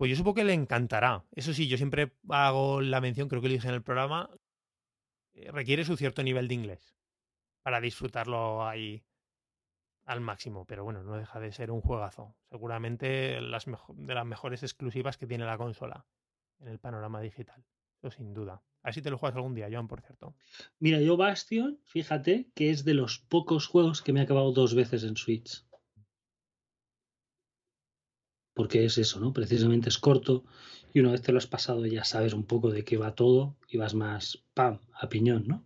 Pues yo supongo que le encantará. Eso sí, yo siempre hago la mención, creo que lo dije en el programa, eh, requiere su cierto nivel de inglés para disfrutarlo ahí al máximo. Pero bueno, no deja de ser un juegazo. Seguramente de las mejores exclusivas que tiene la consola en el panorama digital. Eso sin duda. A ver si te lo juegas algún día, Joan, por cierto. Mira, yo Bastion, fíjate que es de los pocos juegos que me he acabado dos veces en Switch. Porque es eso, ¿no? Precisamente es corto y una vez te lo has pasado ya sabes un poco de qué va todo y vas más, pam, a piñón, ¿no?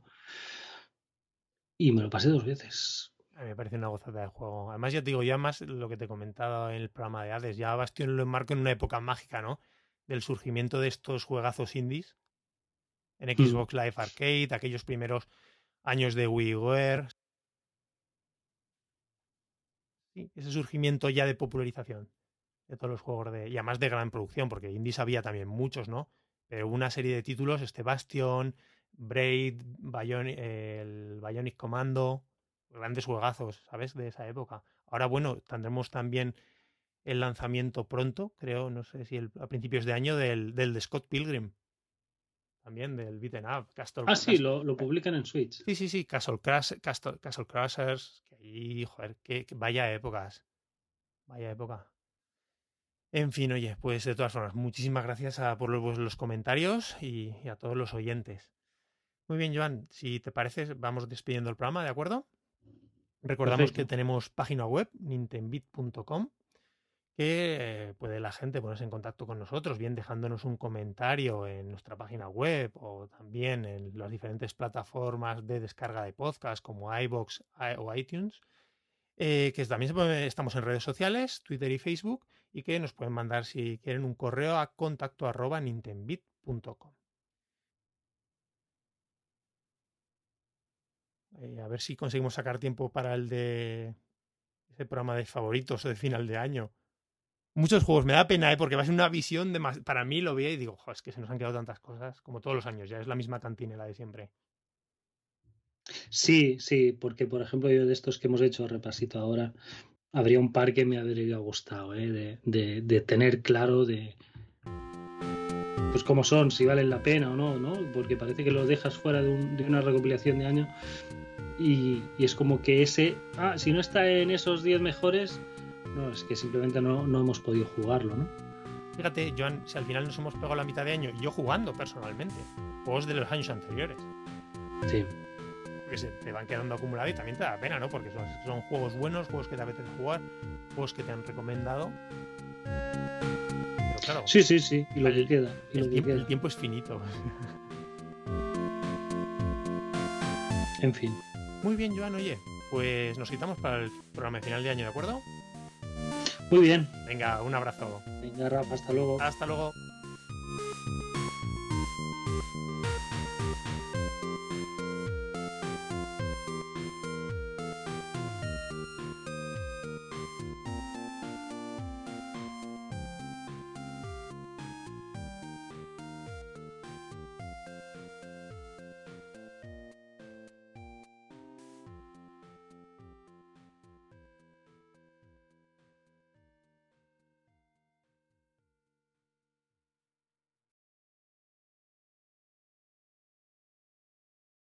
Y me lo pasé dos veces. A mí me parece una gozada de juego. Además, ya te digo, ya más lo que te he comentado en el programa de Hades, ya Bastion lo enmarco en una época mágica, ¿no? Del surgimiento de estos juegazos indies en mm. Xbox Live Arcade, aquellos primeros años de WiiWare. Sí, ese surgimiento ya de popularización de todos los juegos de. Y además de gran producción, porque indies había también muchos, ¿no? Pero una serie de títulos, este Bastion, Braid, el Bionic Commando, grandes juegazos, ¿sabes? De esa época. Ahora, bueno, tendremos también el lanzamiento pronto, creo, no sé si a principios de año, del, del de Scott Pilgrim, también del beaten up. Castle, ah, sí, lo, lo, publican en Switch. Sí, sí, sí, Castle, Crash, Castle, Castle Crashers, que ahí, joder, que, vaya épocas. Vaya época. En fin, oye, pues de todas formas, muchísimas gracias a, por los, los comentarios y, y, a todos los oyentes. Muy bien, Joan, si te parece, vamos despidiendo el programa, ¿de acuerdo? Recordamos que tenemos página web, nintendbit.com, que puede la gente ponerse en contacto con nosotros, bien dejándonos un comentario en nuestra página web o también en las diferentes plataformas de descarga de podcast como iBox o iTunes, eh, que también estamos en redes sociales, Twitter y Facebook, y que nos pueden mandar si quieren un correo a contacto arroba. Eh, a ver si conseguimos sacar tiempo para el de ese programa de favoritos de final de año muchos juegos. Me da pena, ¿eh? porque va a ser una visión de más. Para mí lo veo y digo, es que se nos han quedado tantas cosas, como todos los años, ya es la misma cantinela de siempre. Sí, sí, porque por ejemplo, yo de estos que hemos hecho repasito ahora, habría un par que me habría gustado, ¿eh? de, de, tener claro de. Pues cómo son, si valen la pena o no, ¿no? Porque parece que los dejas fuera de, de una recopilación de año y, y, es como que ese. Ah, si no está en esos 10 mejores, No, es que simplemente no, no hemos podido jugarlo, ¿no? Fíjate, Joan, si al final nos hemos pegado la mitad de año, yo jugando personalmente, juegos de los años anteriores. Sí. Porque se te van quedando acumulados y también te da pena, ¿no? Porque son, son juegos buenos, juegos que te apetece jugar, juegos que te han recomendado. Pero claro, Sí, sí, sí. Y lo que El- queda. Y lo el, que tiempo, el queda. tiempo es finito. En fin. Muy bien, Joan, oye, pues nos quitamos para el programa de final de año, ¿de acuerdo? Muy bien. Venga, un abrazo. Venga, Rafa, hasta luego. Hasta luego.